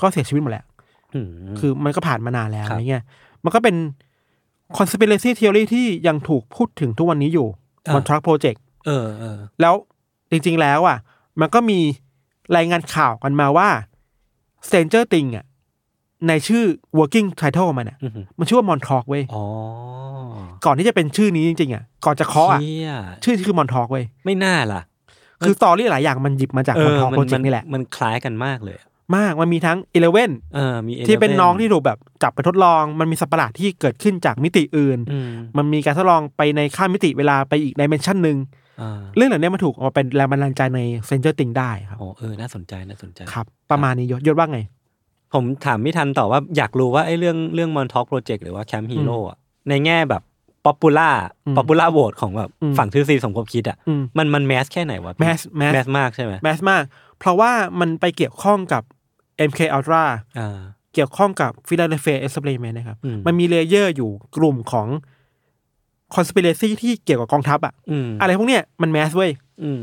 Speaker 2: ก็เสียชีวิตหมดแล้ว
Speaker 1: อืม
Speaker 2: คือมันก็ผ่านมานานแล้ว
Speaker 1: ครั
Speaker 2: อะ
Speaker 1: บ
Speaker 2: ไรเงี้ยมันก็เป็น conspiracy theory ที่ยังถูกพูดถึงทุกวันนี้อยู่
Speaker 1: อ่า
Speaker 2: บน Truck Project
Speaker 1: เออเออ
Speaker 2: แล้วจริงๆแล้วอะ มันก็มีรายงานข่าวกันมาว่า Stranger Things อะในชื่อ working title มันอะ
Speaker 1: อือหือ
Speaker 2: มันชื่อว่ามอนทอกเว้ย
Speaker 1: อ๋อ
Speaker 2: ก่อนที่จะเป็นชื่อนี้จริงๆอะก่อนจะเคาะอะ
Speaker 1: เชี่ย
Speaker 2: ชื่อคือมอนทอกเว้ย
Speaker 1: ไม่น่าล่ะ
Speaker 2: คือสตอรี่หลายอย่างมันหยิบมาจาก
Speaker 1: เอ
Speaker 2: มอน
Speaker 1: อ
Speaker 2: ทอก
Speaker 1: มั
Speaker 2: โปร
Speaker 1: น
Speaker 2: เจก
Speaker 1: มัน
Speaker 2: ต์นี่แหละ
Speaker 1: มันคล้ายกันมากเลยอะ
Speaker 2: มากมันมีทั้ง Eleven
Speaker 1: เออมี
Speaker 2: ที่เป็น
Speaker 1: Eleven
Speaker 2: น้องที่ถูกแบบจับไปทดลอง มันมีสัตว์ประหลาดที่เกิดขึ้นจากมิติอื่น
Speaker 1: อืม
Speaker 2: มันมีการทดลองไปในข้ามมิติเวลาไปอีก dimension หนึ่ง
Speaker 1: อ่า
Speaker 2: เรื่องเหล่านี้มันถูกเอามาเป็นแรงบันดาลใจใน Stranger Things ได้ครับ
Speaker 1: อ๋อเออน่าสนใจน่าสนใจ
Speaker 2: ครับประมาณนี้ยศยศว่าไง
Speaker 1: ผมถามไม่ทันต่อว่าอยากรู้ว่าไอ้เรื่องเรื่อง Montauk Project หรือว่าแคมป์ฮีโร่อะในแง่แบบ popular อื
Speaker 2: ม
Speaker 1: popular vote ของแบบ
Speaker 2: อืม
Speaker 1: ฝั่งทฤษฎีสมคบคิดอะ
Speaker 2: อืม
Speaker 1: มันมัน mass แค่ไหนวะพี่
Speaker 2: mass mass mass มา
Speaker 1: กใช่ไหม
Speaker 2: mass มาก เพราะว่ามันไปเกี่ยวข้องกับ MK Ultra
Speaker 1: อ่า
Speaker 2: เกี่ยวข้องกับ Philadelphia Experiment นะครับ
Speaker 1: อืม
Speaker 2: มันมี layer อยู่กลุ่มของ conspiracy ที่เกี่ยวกับกองทัพอะ
Speaker 1: อืม
Speaker 2: อะไรพวกเนี้ยมัน mass เว้ย
Speaker 1: อืม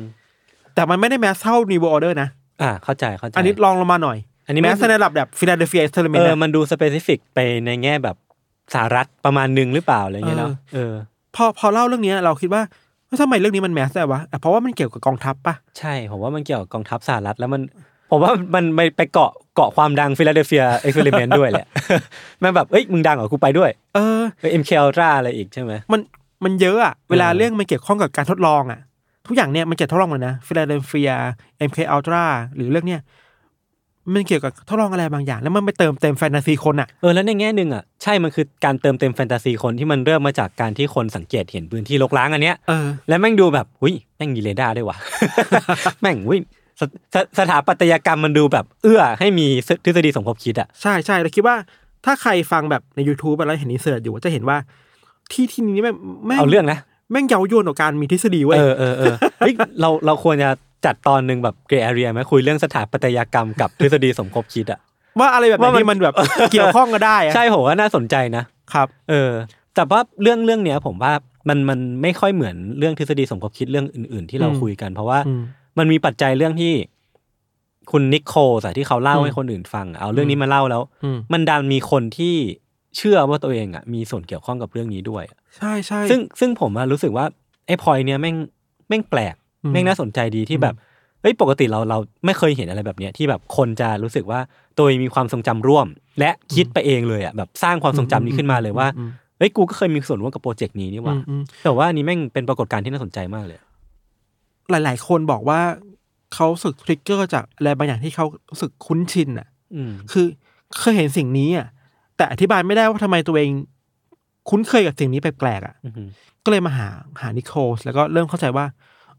Speaker 2: แต่มันไม่ได้ mass เท่า New World Order นะ
Speaker 1: อ่าเข้าใจเข้าใจ
Speaker 2: อันนี้รองลงมาหน่อย
Speaker 1: อันนี้
Speaker 2: แม
Speaker 1: ไม่
Speaker 2: สในระดับแบบ Philadelphia
Speaker 1: เอ
Speaker 2: Experiment
Speaker 1: อ
Speaker 2: อะ
Speaker 1: มันดู specific ไปในแง่แบบ สหรัฐประมาณหนึ่งหรือเปล่าอะไรเงี้ยเนาะเออ
Speaker 2: พอพอเล่าเรื่องเนี้ยเราคิดว่าเฮ้ยทำไมเรื่องนี้มัน mass ได้วะอะเพราะว่ามันเกี่ยวกับกองทัพปะ
Speaker 1: ใช่ผมว่ามันเกี่ยวกับกองทัพสหรัฐแล้วมันผมว่ามันไปไปเกาะเกาะความดัง Philadelphia Experiment ด้วยแหละแม่งแบบเอ้ยมึงดังเหรอกูไปด้วย
Speaker 2: เออ
Speaker 1: MK Ultra อะไรอีกใช่ไหม
Speaker 2: มันมันเยอะอะเวลา
Speaker 1: เออ
Speaker 2: เรื่องมันเกี่ยวข้องกับการทดลองอะทุกอย่างเนี่ยมันเกี่ยวกับทดลองเลยนะฟิลาเดลเฟีย MK Ultra หรือเรื่องเนี้ย มันเกี่ยวกับทดลองอะไรบางอย่าง แล้วมันไปเติมเต็มแฟนตาซีคนอะ
Speaker 1: เออแล้วในแง่หนึ่งอะใช่มันคือการเติมเต็มแฟนตาซีคนที่มันเริ่มมาจากการที่คนสังเกตเห็นพื้นที่รกร้างอันเนี้ย
Speaker 2: เออ
Speaker 1: แล้วแม่งดูแบบอุ้ยแม่งมีเรดาร์ด้วยว่ะแม่งอุ้ยสสสถาปัตยกรรมมันดูแบบ เอื้อให้มีทฤษฎีสมคบคิดอะ
Speaker 2: ใช่ใช่เราคิดว่าถ้าใครฟังแบบใน YouTube แล้วเห็นอินเสิร์ตอยู่จะเห็นว่า ที่ที่นี้แม่งแม่ง
Speaker 1: เอาเรื่องนะ
Speaker 2: แม่งเย้ายวนต่อการมีทฤษฎีเว้ย
Speaker 1: เออเออเออเฮ้ยเราเราควรจะ จัดตอนหนึ่งแบบเกรย์แอเรียไหมคุยเรื่องสถาปัตยกรรมกับทฤษฎีสมคบคิดอะ
Speaker 2: ว่าอะไรแบบ
Speaker 1: ว่ามัน
Speaker 2: นี้มันแบบเกี่ยวข้องกันได้อะ
Speaker 1: ใช่ผมว่าน่าสนใจนะ
Speaker 2: ครับ
Speaker 1: เออ แต่ว่าเรื่องเรื่องเนี้ย ผมว่ามันมันไม่ค่อยเหมือนเรื่องทฤษฎีสมคบคิดเรื่องอื่น ๆ ที่เรา
Speaker 2: อืม
Speaker 1: คุยกัน เพราะว่า
Speaker 2: อืม
Speaker 1: มันมีปัจจัยเรื่องที่คุณนิโคลอะที่เขาเล่า
Speaker 2: อืม
Speaker 1: ให้คนอื่นฟัง เอาเรื่องนี้มาเล่าแล้ว
Speaker 2: อืม
Speaker 1: มันดันมีคนที่เชื่อว่าตัวเองอะมีส่วนเกี่ยวข้องกับเรื่องนี้ด้วย
Speaker 2: ใช่ใช่
Speaker 1: ซึ่งซึ่งผมอะรู้สึกว่าไอ้พอยเนี้ยแม่งแม่งแปลก
Speaker 2: อืม
Speaker 1: แม่งน่าสนใจดีที่แบบเฮ้ยปกติเราเราไม่เคยเห็นอะไรแบบเนี้ยที่แบบคนจะรู้สึกว่าตัวเองมีความทรงจำร่วม และคิดไปเองเลยอะแบบสร้างความทรงจำนี้ขึ้นมาเลยว่า
Speaker 2: อืม
Speaker 1: เฮ้ยกูก็เคยมีส่วนร่วมกับโปรเจกต์นี้นี่หว่า
Speaker 2: อืมอืม
Speaker 1: แต่ว่าอันนี้แม่งเป็นปรากฏการณ์ที่น่าสนใจมากเลย
Speaker 2: หลาย ๆ คนบอกว่าเขารู้สึกทริกเกอร์จากอะไรบางอย่างที่เขารู้สึกคุ้นชินอะ
Speaker 1: อืม
Speaker 2: คือเคยเห็นสิ่งนี้อะแต่อธิบายไม่ได้ว่าทำไมตัวเอง คุ้นเคยกับสิ่งนี้แปลกๆอะ
Speaker 1: อืม
Speaker 2: ก็เลยมาหาหานิโคลสแล้วก็เริ่มเข้าใจว่า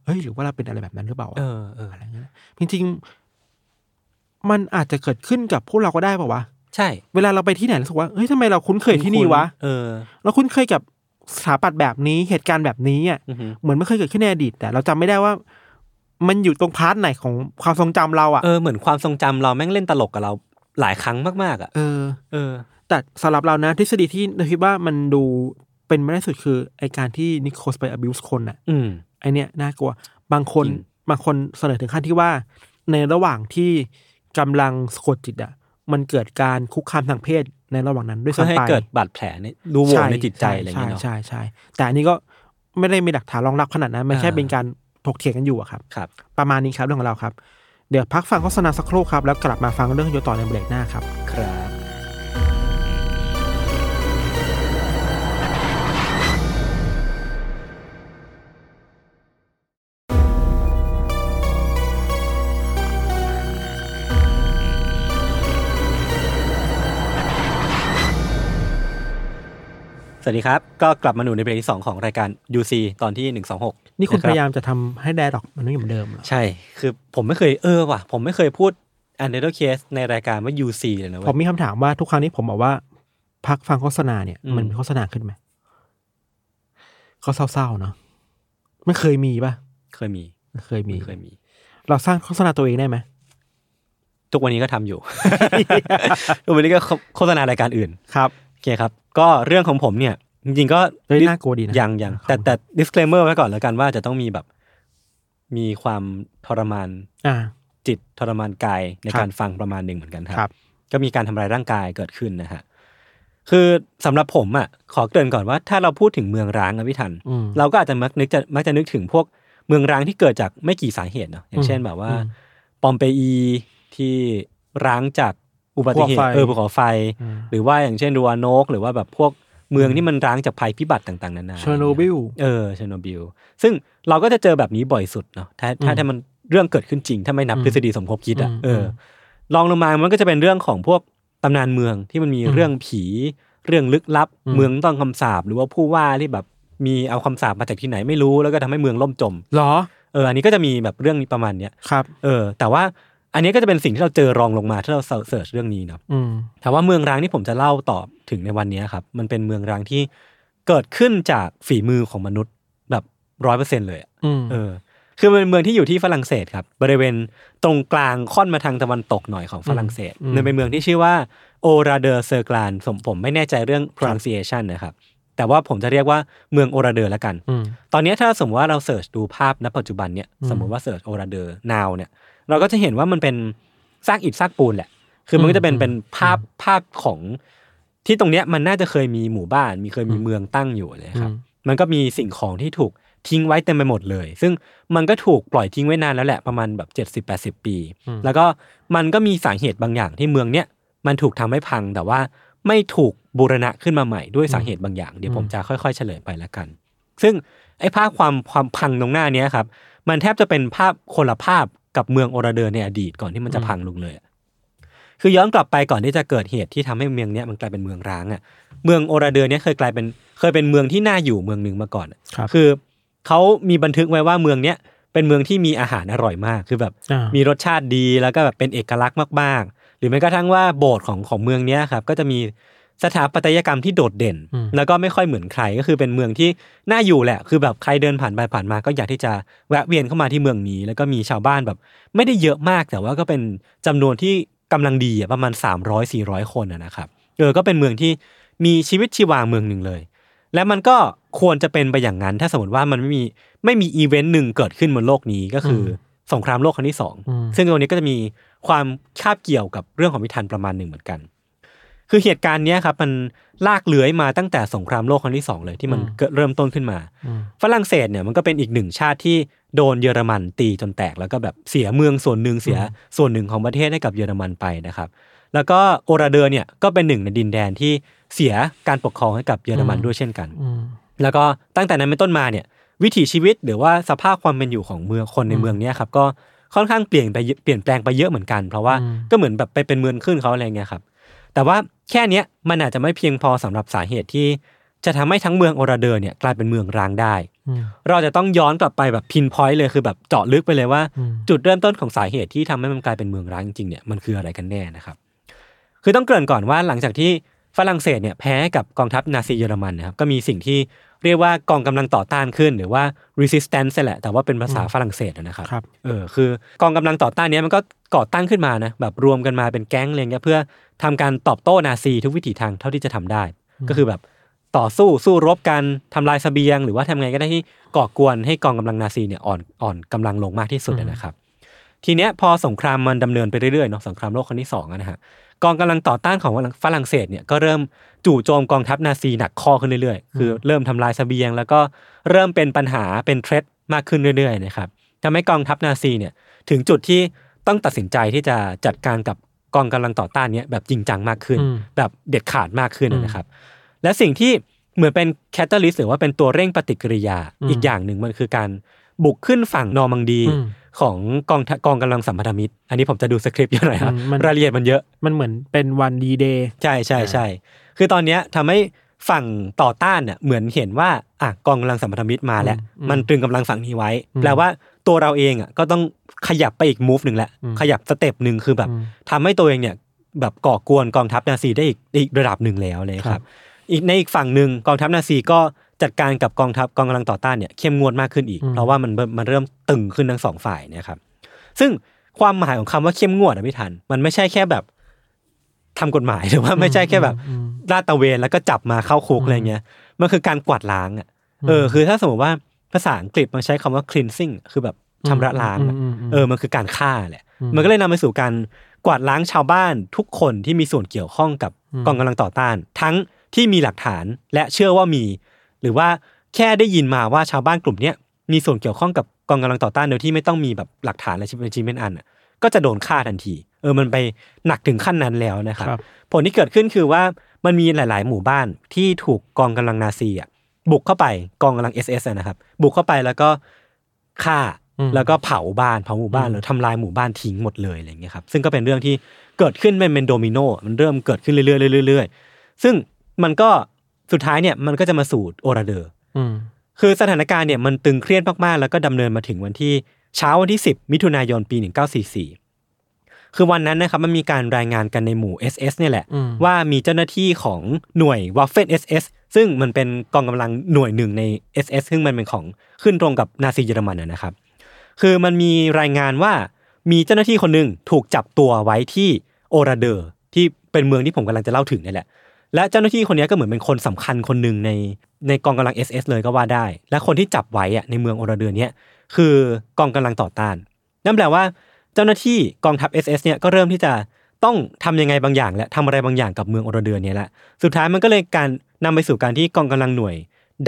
Speaker 2: เฮ้ยหรือว่าเราเป็นอะไรแบบนั้นหรือเปล่าวะ
Speaker 1: เออเออ
Speaker 2: อะไรเงี้ยจริงๆมันอาจจะเกิดขึ้นกับพวกเราก็ได้ป่าวะ
Speaker 1: ใช่
Speaker 2: เวลาเราไปที่ไหนรู้สึกว่าเฮ้ยทำไมเราคุ้นเคยที่นี่วะ
Speaker 1: เออ
Speaker 2: เราคุ้นเคยกับสถาปัตย์แบบนี้เหตุการณ์แบบนี้อะ
Speaker 1: อือหือ
Speaker 2: เหมือนไม่เคยเกิดขึ้นในอดีตแต่เราจำไม่ได้ว่ามันอยู่ตรงพาร์ทไหนของความทรงจำเราอะ
Speaker 1: เออเหมือนความทรงจำเราแม่งเล่นตลกกับเราหลายครั้งมากๆอะ
Speaker 2: เออ
Speaker 1: เออ
Speaker 2: แต่สำหรับเรานะทฤษฎีที่เราคิดว่ามันดูเป็นไม่ได้สุดคือไอการที่นิโคลสไป abuse คนอะ
Speaker 1: อืม
Speaker 2: ไอเนี้ยน่ากลัว บางคน
Speaker 1: จริง
Speaker 2: บางคนเสนอถึงขั้นที่ว่า ในระหว่างที่กำลังสะกดจิตอะมันเกิดการคุกคามทางเพศในระหว่างนั้นด้วย
Speaker 1: เพื่อ
Speaker 2: ซ้ำ
Speaker 1: ให้
Speaker 2: ไป
Speaker 1: เกิดบาดแผลในรูโหว่ในจิตใจอะไรอย่าง
Speaker 2: ใช่
Speaker 1: เงี้ยเนาะ
Speaker 2: ใช่ใช่แต่อันนี้ก็ไม่ได้มีหลักฐานรองรับขนาดนั้นมันแค่
Speaker 1: อ่า
Speaker 2: เป็นการถกเถียงกันอยู่อะครับ
Speaker 1: ครับ
Speaker 2: ประมาณนี้ครับเรื่องของเราครับ เดี๋ยวพักฟังโฆษณาสักครู่ครับ แล้วกลับมาฟังเรื่องโยต่อในเบรกหน้าครับ
Speaker 1: ครับ สวัสดีครับ ก็กลับมาหนูในเบรกที่ 2 ของรายการ UC ตอนที่ 126
Speaker 2: นี่คุณะ
Speaker 1: รับ
Speaker 2: พยายามจะทำให้แดร์ดอกมันไม่เหมือนเดิมเหรอ
Speaker 1: ใช่ คือผมไม่เคยเออว่ะ ผมไม่เคยพูด u n d e r case ในรายการว่า UC เลยนะ
Speaker 2: ผ
Speaker 1: เว้
Speaker 2: ม
Speaker 1: ย
Speaker 2: มีคำถามว่าทุกครั้งที่ผมบอกว่า พักฟังโฆษณาเนี่ย
Speaker 1: อืม
Speaker 2: มันมีโฆษณาขึ้นไหมก็เศร้าๆเนาะมันเคยมีปะ
Speaker 1: เคยมี
Speaker 2: มันเคยมี
Speaker 1: เคยมี
Speaker 2: เราสร้างโฆษณาตัวเองได้ไหม
Speaker 1: ทุกวันนี้ก็ทำอยู่ ทุกวันนี้ก็โฆษณารายการอื่น
Speaker 2: ครับ
Speaker 1: โอเคครับ ก็เรื่องของผมเนี่ยจริงๆก็
Speaker 2: เฮ้ยน่ากลัวดีนะ
Speaker 1: ยังยังแต่แต่ disclaimer ไว้ก่อนแล้วกันว่าจะต้องมีแบบมีความทรมาน
Speaker 2: อ่า
Speaker 1: จิตทรมานกายใน
Speaker 2: ครับ
Speaker 1: การฟังประมาณหนึ่งเหมือนกันค
Speaker 2: ครั
Speaker 1: รับก็มีการทำลายร่างกายเกิดขึ้นนะฮะคือสำหรับผมอะขอเกริ่นก่อนว่าถ้าเราพูดถึงเมืองร้างอะพี่ทัน
Speaker 2: อืม
Speaker 1: เราก็อาจจะมักนึกจะมักจะนึกถึงพวกเมืองร้างที่เกิดจากไม่กี่สาเหตุเนาะอย่างเช่นแบบว่า
Speaker 2: อืม
Speaker 1: ปอมเปอีที่ร้างจาก อุบัติเหตุ
Speaker 2: ภูเขาไฟ
Speaker 1: เออภูเขาไฟ
Speaker 2: อืม
Speaker 1: หรือว่าอย่างเช่นรัวโนก หรือว่าแบบพวกเมืองที่มันร้างจากภัยพิบัติต่างๆนานา
Speaker 2: เชอร์โนบิล
Speaker 1: เออเชอร์โนบิลซึ่งเราก็จะเจอแบบนี้บ่อยสุดเนาะถ้าถ้า
Speaker 2: อืม
Speaker 1: ถ้ามันเรื่องเกิดขึ้นจริง ถ้าไม่นับ
Speaker 2: อืม
Speaker 1: ทฤษฎีสมคบคิดอะ
Speaker 2: อืม
Speaker 1: เอออ
Speaker 2: ม
Speaker 1: ลองลงมามันก็จะเป็นเรื่องของพวกตำนานเมืองที่มันมี
Speaker 2: อืม
Speaker 1: เรื่องผีเรื่องลึกลับ
Speaker 2: อืม
Speaker 1: เมืองต้องคำสาปหรือว่าผู้ว่าที่แบบมีเอาคำสาปมาจากที่ไหนไม่รู้แล้วก็ทำให้เมืองล่มจม
Speaker 2: เหรอ
Speaker 1: เอออันนี้ก็จะมีแบบเรื่องนี้ประมาณเนี้ย
Speaker 2: ครับ
Speaker 1: เออ แต่ว่า อันนี้ก็จะเป็นสิ่งที่เราเจอรองลงมาถ้าเราเสิร์ชเรื่องนี้เนาะ
Speaker 2: อืม
Speaker 1: ถามว่าเมืองร้างที่ผมจะเล่าต่อถึงในวันนี้ครับ มันเป็นเมืองร้างที่เกิดขึ้นจากฝีมือของมนุษย์แบบร้อยเปอร์เซ็นเลยอะ
Speaker 2: อืม
Speaker 1: เออ คือมันเป็นเมืองที่อยู่ที่ฝรั่งเศสครับ บริเวณตรงกลางค่อนมาทางตะวันตกหน่อยของฝรั่งเศส
Speaker 2: อืม
Speaker 1: มันเป็นเมืองที่ชื่อว่าโอราเดอร์เซอร์กลานผมผมไม่แน่ใจเรื่อง pronunciation นะครับแต่ว่าผมจะเรียกว่าเมืองโอราเดอร์ละกัน
Speaker 2: อืม
Speaker 1: ตอนนี้ถ้าสมมติว่าเรา search ดูภาพณปัจจุบันเนี่ย
Speaker 2: อืม
Speaker 1: สมมติว่า search โอราเดอร์ now เนี่ย เราก็จะเห็นว่ามันเป็นซากอิฐซากปูนแหละ คือมันก็จะเป็น
Speaker 2: อืม
Speaker 1: เป็นภาพภาพของที่ตรงเนี้ยมันน่าจะเคยมีหมู่บ้าน มีเคยมี
Speaker 2: อืม
Speaker 1: เมืองตั้งอยู่เลยครับ
Speaker 2: อืม
Speaker 1: มันก็มีสิ่งของที่ถูกทิ้งไว้เต็มไปหมดเลย ซึ่งมันก็ถูกปล่อยทิ้งไว้นานแล้วแหละประมาณแบบเจ็ดสิบแปดสิบปี
Speaker 2: อืม
Speaker 1: แล้วก็มันก็มีสาเหตุบางอย่างที่เมืองเนี้ยมันถูกทำให้พังแต่ว่าไม่ถูกบูรณะขึ้นมาใหม่ด้วยสาเหตุบางอย่าง เดี๋ยวผมจะค่อยๆเฉลยไปละกัน ซึ่งไอ้ภาพความความพังตรงหน้าเนี้ยครับ มันแทบจะเป็นภาพคนละภาพ กับเมืองโอราเดอร์ในอดีตก่อนที่มันจะพังลงเลยอะคือย้อนกลับไปก่อนที่จะเกิดเหตุที่ทำให้เมืองเนี้ยมันกลายเป็นเมืองร้างอะเมืองโอราเดอร์เนี้ยเคยกลายเป็นเคยเป็นเมืองที่น่าอยู่เมืองหนึ่งมาก่อนอะ
Speaker 2: ครับ
Speaker 1: คือเขามีบันทึกไว้ว่าเมืองเนี้ยเป็นเมืองที่มีอาหารอร่อยมาก คือแบบ
Speaker 2: อ่า
Speaker 1: มีรสชาติดีแล้วก็แบบเป็นเอกลักษณ์มากๆ หรือแม้กระทั่งว่าโบสถ์ของของเมืองเนี้ยครับก็จะมี สถาปัตยกรรมที่โดดเด่น
Speaker 2: อืม
Speaker 1: แล้วก็ไม่ค่อยเหมือนใครก็คือเป็นเมืองที่น่าอยู่แหละ คือแบบใครเดินผ่านไปผ่านมาก็อยากที่จะแวะเวียนเข้ามาที่เมืองนี้ แล้วก็มีชาวบ้านแบบ ไม่ได้เยอะมากแต่ว่าก็เป็นจำนวนที่กำลังดีอะประมาณ 300 400 คนอะนะครับเออก็เป็นเมืองที่มีชีวิตชีวาเมืองหนึ่งเลย และมันก็ควรจะเป็นไปอย่างนั้น ถ้าสมมติว่ามันไม่มีไม่มีอีเวนต์หนึ่งเกิดขึ้นบนโลกนี้ก็คืออสงครามโลกครั้งที่สอง
Speaker 2: อืม
Speaker 1: ซึ่งตรงนี้ก็จะมีความคาบเกี่ยวกับเรื่องของพิธันประมาณหนึ่งเหมือนกัน คือเหตุการณ์เนี้ยครับมันลากเลื้อยมาตั้งแต่สงครามโลกครั้งที่สองเลยที่มัน
Speaker 2: อืม
Speaker 1: เกิดเริ่มต้นขึ้นมา
Speaker 2: อืม
Speaker 1: ฝรั่งเศสเนี่ยมันก็เป็นอีกหนึ่งชาติที่โดนเยอรมันตีจนแตกแล้วก็แบบเสียเมืองส่วนหนึ่งเสียส่วนหนึ่งของประเทศให้กับเยอรมันไปนะครับ แล้วก็โอราเดอร์เนี่ยก็เป็นหนึ่งในดินแดนที่เสียการปกครองให้กับเยอรมันด้วยเช่นกัน
Speaker 2: อืม
Speaker 1: แล้วก็ตั้งแต่นั้นเป็นต้นมาเนี่ยวิถีชีวิตหรือว่าสภาพความเป็นอยู่ของเมืองคนในเมืองเนี้ยครับก็ค่อนข้างเปลี่ยนไปเยเปลี่ยนแปลงไปเยอะเหมือนกัน เพราะว่า
Speaker 2: อืม
Speaker 1: ก็เหมือนแบบไปเป็นเมืองขึ้นเขาอะไรเงี้ยครับ แต่ว่าแค่เนี้ยมันอาจจะไม่เพียงพอสำหรับสาเหตุที่ จะทำให้ทั้งเมืองโอราเดอร์เนี่ยกลายเป็นเมืองร้างได้
Speaker 2: อืม
Speaker 1: เราจะต้องย้อนกลับไปแบบ pinpoint เลยคือแบบเจาะลึกไปเลยว่า
Speaker 2: อืม
Speaker 1: จุดเริ่มต้นของสาเหตุที่ทำให้มันกลายเป็นเมืองร้างจริงๆเนี่ยมันคืออะไรกันแน่นะครับ คือต้องเกริ่นก่อนว่าหลังจากที่ฝรั่งเศสเนี่ยแพ้ให้กับกองทัพนาซีเยอรมันนะครับก็มีสิ่งที่ เรียกว่ากองกำลังต่อต้านขึ้น หรือว่า resistance แหละ แต่ว่าเป็นภาษาฝรั่งเศสนะครับ
Speaker 2: ครับ
Speaker 1: เออคือกองกำลังต่อต้านเนี้ยมันก็ก่อตั้งขึ้นมานะแบบรวมกันมาเป็นแก๊งอะไรเงี้ยเพื่อทำการตอบโต้นาซีทุกวิถีทางเท่าที่จะทำได้ ก็คือแบบต่อสู้สู้รบกันทำลายเสบียง หรือว่าทำไงก็ได้ที่ก่อกวนให้กองกำลังนาซีเนี่ยอ่อนอ่อนกำลังลงมากที่สุดนะครับ ทีเนี้ยพอสงครามมันดำเนินไปเรื่อยๆเนาะสงครามโลกครั้งที่สองอะนะฮะ กองกำลังต่อต้านของฝรั่งเศสเนี่ยก็เริ่มจู่โจมกองทัพนาซีหนักข้อขึ้นเรื่อยๆ คือเริ่มทำลายเสบียง แล้วก็เริ่มเป็นปัญหาเป็น threat มากขึ้นเรื่อยๆนะครับทำให้กองทัพนาซีเนี่ยถึงจุดที่ต้องตัดสินใจที่จะจัดการกับกองกำลังต่อต้านเนี้ยแบบจริงจังมากขึ้น
Speaker 2: อืม
Speaker 1: แบบเด็ดขาดมากขึ้น
Speaker 2: อืม
Speaker 1: นะครับ และสิ่งที่เหมือนเป็น catalyst หรือว่าเป็นตัวเร่งปฏิกิริยา
Speaker 2: อืม
Speaker 1: อีกอย่างหนึ่งมันคือการ บุกขึ้นฝั่งนอร์มังดี
Speaker 2: อืม
Speaker 1: ของกองทะกองกำลังสัมพันธมิตร อันนี้ผมจะดูสคริปต์เยอะหน่อยครับ
Speaker 2: อืมมัน
Speaker 1: รายละเอียดมันเยอะ
Speaker 2: มันเหมือนเป็นวันดีเดย์
Speaker 1: ใช่ใช่ใช่คือตอนเนี้ยทำให้ฝั่งต่อต้านเนี่ยเหมือนเห็นว่าอะกองกำลังสัมพันธมิตรมาแล้ว
Speaker 2: อืม
Speaker 1: มันตรึงกำลังฝั่งนี้ไว้
Speaker 2: อืม
Speaker 1: แปลว่าตัวเราเองอะก็ต้องขยับไปอีกมูฟหนึ่งแหละ
Speaker 2: อืม
Speaker 1: ขยับสเต็ปหนึ่งคือแบบ
Speaker 2: อืม
Speaker 1: ทำให้ตัวเองเนี่ยแบบก่อกวนกองทัพนาซีได้อีกอีกระดับหนึ่งแล้วเลยค
Speaker 2: ครั
Speaker 1: รับ
Speaker 2: บ
Speaker 1: อีกในอีกฝั่งหนึ่งกองทัพนาซีก็ จัดการกับกองทัพกองกำลังต่อต้านเนี่ยเข้มงวดมากขึ้นอีก เพราะว่ามันมันเริ่มตึงขึ้นทั้งสองฝ่ายเนะครับซึ่งความหมายของคำว่าเข้มงวดอะพี่ทัน มันไม่ใช่แค่แบบทำกฎหมายหรือว่าไม่ใช่แค่แบบลาดตระเวนแล้วก็จับมาเข้าคุกอะไรเงี้ยมันคือการกวาดล้างอะเออคือถ้าสมมติว่าภาษาอังกฤษมันใช้คำว่า cleansing คือแบบชำระล้างอะ
Speaker 2: อืมอืมอืม
Speaker 1: เออมันคือการฆ่าแหละมันก็เลยนำไปสู่การกวาดล้างชาวบ้านทุกคนที่มีส่วนเกี่ยวข้องกับกองกำลังต่อต้าน ทั้งที่มีหลักฐานและเชื่อว่ามี หรือว่าแค่ได้ยินมาว่าชาวบ้านกลุ่มเนี้ยมีส่วนเกี่ยวข้องกับกองกำลังต่อต้านโดยที่ไม่ต้องมีแบบหลักฐานอะไรชิ้นเป็นชิ้นเป็นอันอะก็จะโดนฆ่าทันที เออมันไปหนักถึงขั้นนั้นแล้วนะครับ
Speaker 2: รบ
Speaker 1: ผลที่เกิดขึ้นคือว่ามันมีหลาย ๆ หมู่บ้านที่ถูกกองกำลังนาซีอะบุกเข้าไปกองกำลัง SS อะนะครับ บุกเข้าไปแล้วก็ฆ่าแล้วก็เผาบ้านเผาหมู่บ้านหรือทำลายหมู่บ้านทิ้งหมดเลยอะไรอย่างเงี้ยครับซึ่งก็เป็นเรื่องที่เกิดขึ้นเป็นเป็นโดมิโนมันเริ่มเกิดขึ้นเรื่อยๆเรื่อยๆซึ่งมันก็ สุดท้ายเนี่ยมันก็จะมาสู่โอราเดอร์
Speaker 2: อืม
Speaker 1: คือสถานการณ์เนี่ยมันตึงเครียดมากๆ แล้วก็ดำเนินมาถึงวันที่เช้าวันที่ 10 มิถุนายนปี 1944 คือวันนั้นนะครับมันมีการรายงานกันในหมู่ SS เนี่ยแหละ
Speaker 2: อืม
Speaker 1: ว่ามีเจ้าหน้าที่ของหน่วย Waffen SS ซึ่งมันเป็นกองกำลังหน่วยหนึ่งใน SS ซึ่งมันเป็นของขึ้นตรงกับนาซีเยอรมันนะนะครับ คือมันมีรายงานว่ามีเจ้าหน้าที่คนหนึ่งถูกจับตัวไว้ที่โอราเดอร์ที่เป็นเมืองที่ผมกำลังจะเล่าถึงนี่แหละ และเจ้าหน้าที่คนนี้ก็เหมือนเป็นคนสำคัญคนหนึ่งในในกองกำลัง SS เลยก็ว่าได้ และคนที่จับไว้อะในเมืองโอราเดอร์เนี้ยคือกองกำลังต่อต้าน นั่นแปลว่าเจ้าหน้าที่กองทัพ SS เนี่ยก็เริ่มที่จะต้องทำยังไงบางอย่าง และทำอะไรบางอย่างกับเมืองโอราเดอร์เนี่ยแหละสุดท้ายมันก็เลยการนำไปสู่การที่กองกำลังหน่วย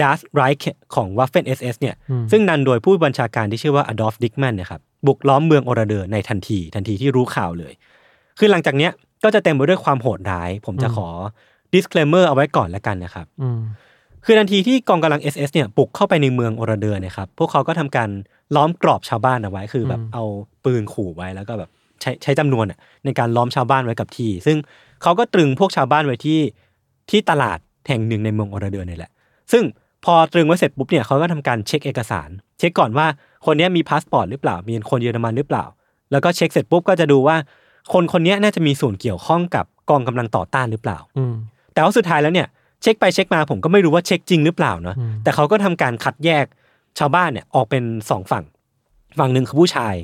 Speaker 1: Das Reich ของ Waffen SS เนี่ย
Speaker 2: อืม
Speaker 1: ซึ่งนำโดยผู้บัญชาการที่ชื่อว่าอดอล์ฟดิกแมนนะครับบุกล้อมเมืองโอราเดอร์ในทันที ทันทีที่รู้ข่าวเลย คือหลังจากเนี้ยก็จะเต็มไปด้วยความโหดร้าย ผมจะขอ disclaimer เอาไว้ก่อนแล้วกันนะครับ
Speaker 2: อืม
Speaker 1: คือทันทีที่กองกำลัง SS เนี่ยบุกเข้าไปในเมืองโอราเดอร์เนี่ยนะครับ พวกเขาก็ทำการล้อมกรอบชาวบ้านเอาไว้ คือแบบ
Speaker 2: อืม
Speaker 1: เอาปืนขู่ไว้แล้วก็แบบใช้ใช้จำนวนอะในการล้อมชาวบ้านไว้กับที่ ซึ่งเขาก็ตรึงพวกชาวบ้านไว้ที่ที่ตลาดแห่งหนึ่งในเมืองโอราเดอร์นี่แหละ ซึ่งพอตรึงไว้เสร็จปุ๊บเนี่ยเขาก็ทำการเช็คเอกสาร เช็คก่อนว่าคนเนี้ยมีพาสปอร์ตหรือเปล่า มีคนเยอรมันหรือเปล่า แล้วก็เช็คเสร็จปุ๊บก็จะดูว่า คนคนเนี้ยน่าจะมีส่วนเกี่ยวข้องกับกองกำลังต่อต้านหรือเปล่า
Speaker 2: อืม
Speaker 1: แต่ว่าสุดท้ายแล้วเนี่ยเช็คไปเช็คมาผมก็ไม่รู้ว่าเช็คจริงหรือเปล่าเนาะ
Speaker 2: อืม
Speaker 1: แต่เขาก็ทำการคัดแยกชาวบ้านเนี่ยออกเป็นสองฝั่ง ฝั่งหนึ่งคือผู้ชาย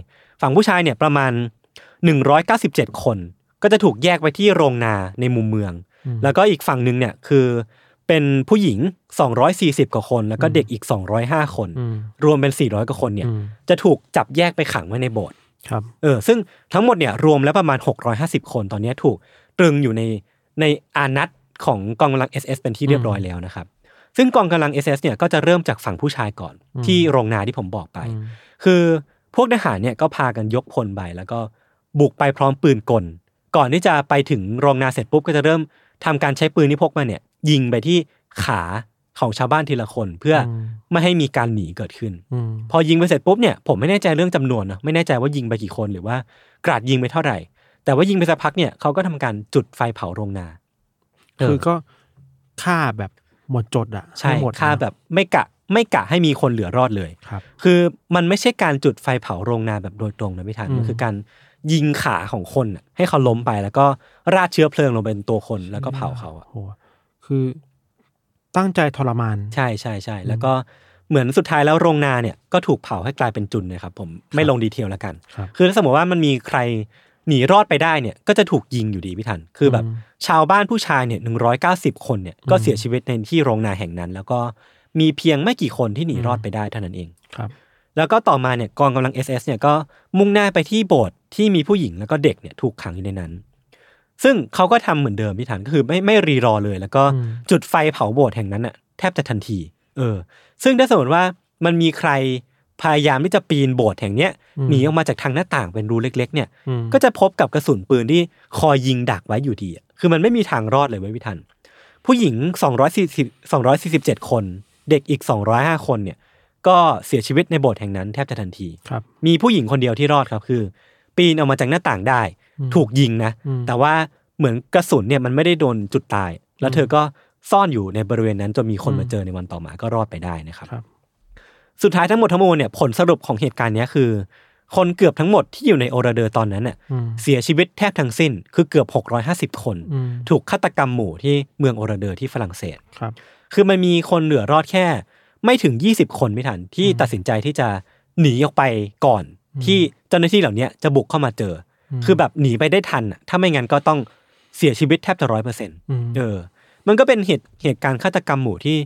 Speaker 1: ฝั่งผู้ชายเนี่ยประมาณ 197 คน ก็จะถูกแยกไปที่โรงนาในมุมเมือง แล้วก็อีกฝั่งหนึ่งเนี่ยคือเป็นผู้หญิง 240 กว่าคน แล้วก็เด็กอีก 205 คน
Speaker 2: อืม
Speaker 1: รวมเป็น 400 กว่าคนเนี่ย
Speaker 2: อืม
Speaker 1: จะถูกจับแยกไปขังไว้ในโบสถ์
Speaker 2: ครับ
Speaker 1: เออซึ่งทั้งหมดเนี่ยรวมแล้วประมาณ 650 คนตอนเนี้ยถูกตรึงอยู่ในในอานัต ของกองกำลัง SS เป็นที่เรียบร้อยแล้วนะครับ ซึ่งกองกำลัง SS เนี่ยก็จะเริ่มจากฝั่งผู้ชายก่อนที่โรงนาที่ผมบอกไป
Speaker 2: อืม
Speaker 1: คือพวกทหารเนี่ยก็พากันยกพลไปแล้วก็บุกไปพร้อมปืนกล ก่อนที่จะไปถึงโรงนาเสร็จปุ๊บก็จะเริ่มทำการใช้ปืนที่พกมาเนี่ยยิงไปที่ขาของชาวบ้านทีละคนเพื่ออ
Speaker 2: ม
Speaker 1: ไม่ให้มีการหนีเกิดขึ้น
Speaker 2: อืม
Speaker 1: พอยิงไปเสร็จปุ๊บเนี่ยผมไม่แน่ใจเรื่องจำนวนนะไม่แน่ใจว่ายิงไปกี่คนหรือว่ากราดยิงไปเท่าไหร่ แต่ว่ายิงไปสักพักเนี่ยเขาก็ทำการจุดไฟเผาโรงนาเคื
Speaker 2: อก็ฆ่าแบบหมดจดอะ
Speaker 1: ใช่
Speaker 2: ห้หมด
Speaker 1: ฆ่าแบบไม่กะไม่กะให้มีคนเหลือรอดเลย
Speaker 2: ครับ
Speaker 1: คือมันไม่ใช่การจุดไฟเผาโรงนาแบบโดยตรงนะพี่ทัน
Speaker 2: อืม
Speaker 1: มันคือการยิงขาของคนน่ะให้เขาล้มไปแล้วก็ราดเชื้อเพลิงลงเป็นตัวคนแล้วก็เผาเขาอะ
Speaker 2: โหคือตั้งใจทรมาน
Speaker 1: ใช่ใช่ใช่แล้วก็เหมือนสุดท้ายแล้วโรงนาเนี่ยก็ถูกเผาให้กลายเป็นจุนนะครับผมไม่ลงดีเทลแล้วกัน
Speaker 2: ครับ
Speaker 1: คือถ้าสมมติว่ามันมีใคร หนีรอดไปได้เนี่ยก็จะถูกยิงอยู่ดีพี่ทัน คือแบบ
Speaker 2: อืม
Speaker 1: ชาวบ้านผู้ชายเนี่ยหนึ่งร้อยเก้าสิบคนเนี่ยก็เสียชีวิตในที่โรงนาแห่งนั้น แล้วก็มีเพียงไม่กี่คนที่หนีรอดไปได้เท่านั้นเอง
Speaker 2: ครับ
Speaker 1: แล้วก็ต่อมาเนี่ยกองกำลัง SS เนี่ยก็มุ่งหน้าไปที่โบสถ์ที่มีผู้หญิงแล้วก็เด็กเนี่ยถูกขังอยู่ในนั้น ซึ่งเขาก็ทำเหมือนเดิมพี่ทันก็คือไม่ไม่รีรอเลย แล้วก็
Speaker 2: อืม
Speaker 1: จุดไฟเผาโบสถ์แห่งนั้นน่ะแทบจะทันที เออ ซึ่งถ้าสมมติว่ามันมีใคร พยายามที่จะปีนโบสถ์แห่งเนี้ยหนีออกมาจากทางหน้าต่างเป็นรูเล็ก ๆ เนี่ย
Speaker 2: อืม
Speaker 1: ก็จะพบกับกระสุนปืนที่คอยยิงดักไว้อยู่ดีอะคือมันไม่มีทางรอดเลยเว้ยพี่ทัน ผู้หญิง 240 247 คน เด็กอีก 205 คนเนี่ย ก็เสียชีวิตในโบสถ์แห่งนั้นแทบจะทันที
Speaker 2: ครับ
Speaker 1: มีผู้หญิงคนเดียวที่รอดครับคือ ปีนออกมาจากหน้าต่างได้
Speaker 2: อืม
Speaker 1: ถูกยิงนะ
Speaker 2: อืม
Speaker 1: แต่ว่าเหมือนกระสุนเนี่ยมันไม่ได้โดนจุดตาย แล้วเธอก็ซ่อนอยู่ในบริเวณนั้นจนมีคน
Speaker 2: อืม
Speaker 1: มาเจอในวันต่อมาก็รอดไปได้นะครับ
Speaker 2: ครับ
Speaker 1: สุดท้ายทั้งหมดทั้งมวลเนี่ยผลสรุปของเหตุการณ์เนี้ยคือ คนเกือบทั้งหมดที่อยู่ในโอราเดอร์ตอนนั้นน่ะ
Speaker 2: อืม
Speaker 1: เสียชีวิตแทบทั้งสิ้นคือเกือบ 650 คน
Speaker 2: อืม
Speaker 1: ถูกฆาตกรรมหมู่ที่เมืองโอราเดอร์ที่ฝรั่งเศส
Speaker 2: ครับ
Speaker 1: คือมันมีคนเหลือรอดแค่ ไม่ถึง 20 คนไม่ทันที่ตัดสินใจที่จะหนีออกไปก่อน ที่เจ้าหน้าที่เหล่าเนี้ยจะบุกเข้ามาเจออ
Speaker 2: ม
Speaker 1: คือแบบหนีไปได้ทันอะถ้าไม่งั้นก็ต้องเสียชีวิตแทบจะร้อยเปอร์เซ็นต์
Speaker 2: อืม
Speaker 1: เออ มันก็เป็นเหตุเหตุการณ์ฆาตกรรมหมู่ที่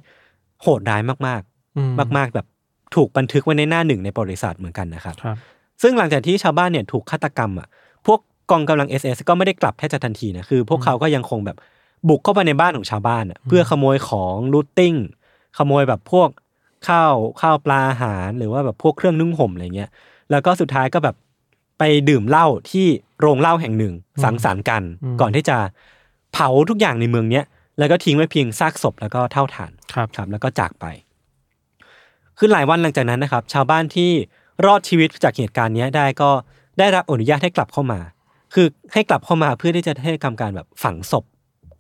Speaker 1: โหดร้ายมาก
Speaker 2: อื
Speaker 1: ๆมาก ๆ แบบ ถูกบันทึกไว้ในหน้าหนึ่งในประวัติศาสตร์เหมือนกันนะครับ
Speaker 2: ครับ
Speaker 1: ซึ่งหลังจากที่ชาวบ้านเนี่ยถูกฆาตกรรมอะพวกกองกำลัง SS ก็ไม่ได้กลับแค่จะทันทีนะคือ พวกเขาก็ยังคงแบบบุกเข้าไปในบ้านของชาวบ้านอะเพื่อขโมยของลูตติ้งขโมยแบบพวกข้าวข้าวปลาอาหารหรือว่าแบบพวกเครื่องนึ่งห่มอะไรเงี้ยแล้วก็สุดท้ายก็แบบไปดื่มเหล้าที่โรงเหล้าแห่งหนึ่ง สังสรรค์กัน
Speaker 2: อืม
Speaker 1: ก่อนที่จะเผาทุกอย่างในเมืองเนี้ยแล้วก็ทิ้งไว้เพียงซากศพแล้วก็เท่าฐาน
Speaker 2: ครับ
Speaker 1: ครับแล้วก็จากไป คือหลายวันหลังจากนั้นนะครับ ชาวบ้านที่รอดชีวิตจากเหตุการณ์เนี้ยได้ก็ได้รับอนุญาตให้กลับเข้ามา คือให้กลับเข้ามาเพื่อที่จะให้ทำการแบบฝังศพ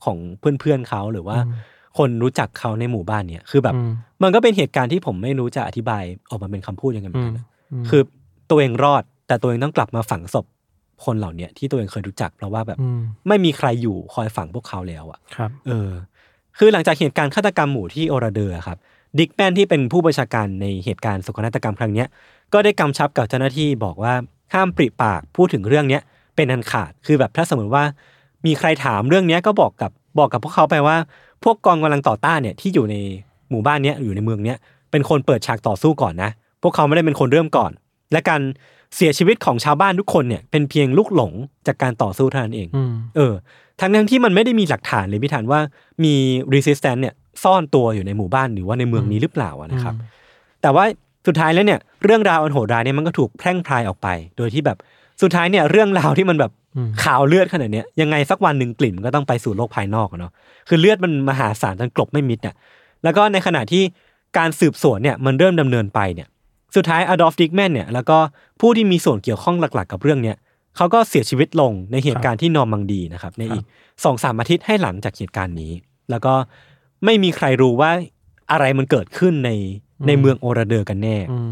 Speaker 1: ของเพื่อนๆเขาหรือว่า
Speaker 2: อืม
Speaker 1: คนรู้จักเขาในหมู่บ้านเนี่ย คือแบบ
Speaker 2: อืม
Speaker 1: มันก็เป็นเหตุการณ์ที่ผมไม่รู้จะอธิบายออกมาเป็นคำพูดยังไงเหมือนกันนะ
Speaker 2: อืม
Speaker 1: คือตัวเองรอด แต่ตัวเองต้องกลับมาฝังศพคนเหล่าเนี้ยที่ตัวเองเคยรู้จัก เพราะว่าแบบ
Speaker 2: อืม
Speaker 1: ไม่มีใครอยู่คอยฝังพวกเขาแล้วอะ
Speaker 2: ครับ
Speaker 1: เออ คือหลังจากเหตุการณ์ฆาตกรรมหมู่ที่โอราเดอร์ครับ ดิกแมนที่เป็นผู้บัญชาการในเหตุการณ์โศกนาฏกรรมครั้งเนี้ยก็ได้กำชับกับเจ้าหน้าที่บอกว่าห้ามปริปากพูดถึงเรื่องเนี้ยเป็นอันขาดคือแบบถ้าสมมติว่า มีใครถามเรื่องเนี้ยก็บอกกับบอกกับพวกเขาไปว่า พวกกองกำลังต่อต้านเนี่ยที่อยู่ในหมู่บ้านเนี้ยอยู่ในเมืองเนี้ยเป็นคนเปิดฉากต่อสู้ก่อนนะ พวกเขาไม่ได้เป็นคนเริ่มก่อน และการเสียชีวิตของชาวบ้านทุกคนเนี่ยเป็นเพียงลูกหลงจากการต่อสู้เท่านั้นเอง
Speaker 2: อืม
Speaker 1: เออ ทั้งทั้งที่มันไม่ได้มีหลักฐานเลยพี่ฐานว่ามี resistance เนี่ย ซ่อนตัวอยู่ในหมู่บ้านหรือว่าในเมืองนี้หรือเปล่าอะนะครับ แต่ว่าสุดท้ายแล้วเนี่ยเรื่องราวอันโหดร้ายเนี่ยมันก็ถูกแพร่งพรายออกไป โดยที่แบบสุดท้ายเนี่ยเรื่องราวที่มันแบบ
Speaker 2: อืม
Speaker 1: ข่าวเลือดขนาดเนี้ยยังไงสักวันหนึ่งกลิ่นมันก็ต้องไปสู่โลกภายนอกอะเนาะคือเลือดมันมหาศาลจนกลบไม่มิดอะแล้วก็ในขณะที่การสืบสวนเนี่ยมันเริ่มดำเนินไปเนี่ยสุดท้ายอดอล์ฟดิกแมนเนี่ยแล้วก็ผู้ที่มีส่วนเกี่ยวข้องหลักๆ กับเรื่องเนี้ยเขาก็เสียชีวิตลงในเหตุการณ์ที่นอร์มังดีนะครับในอีกสองสามอาทิตย์ให้หลังจากเหตุการณ์นี้ แล้วก็ ไม่มีใครรู้ว่าอะไรมันเกิดขึ้นในในเมืองโอราเดอร์กันแน่
Speaker 2: อืม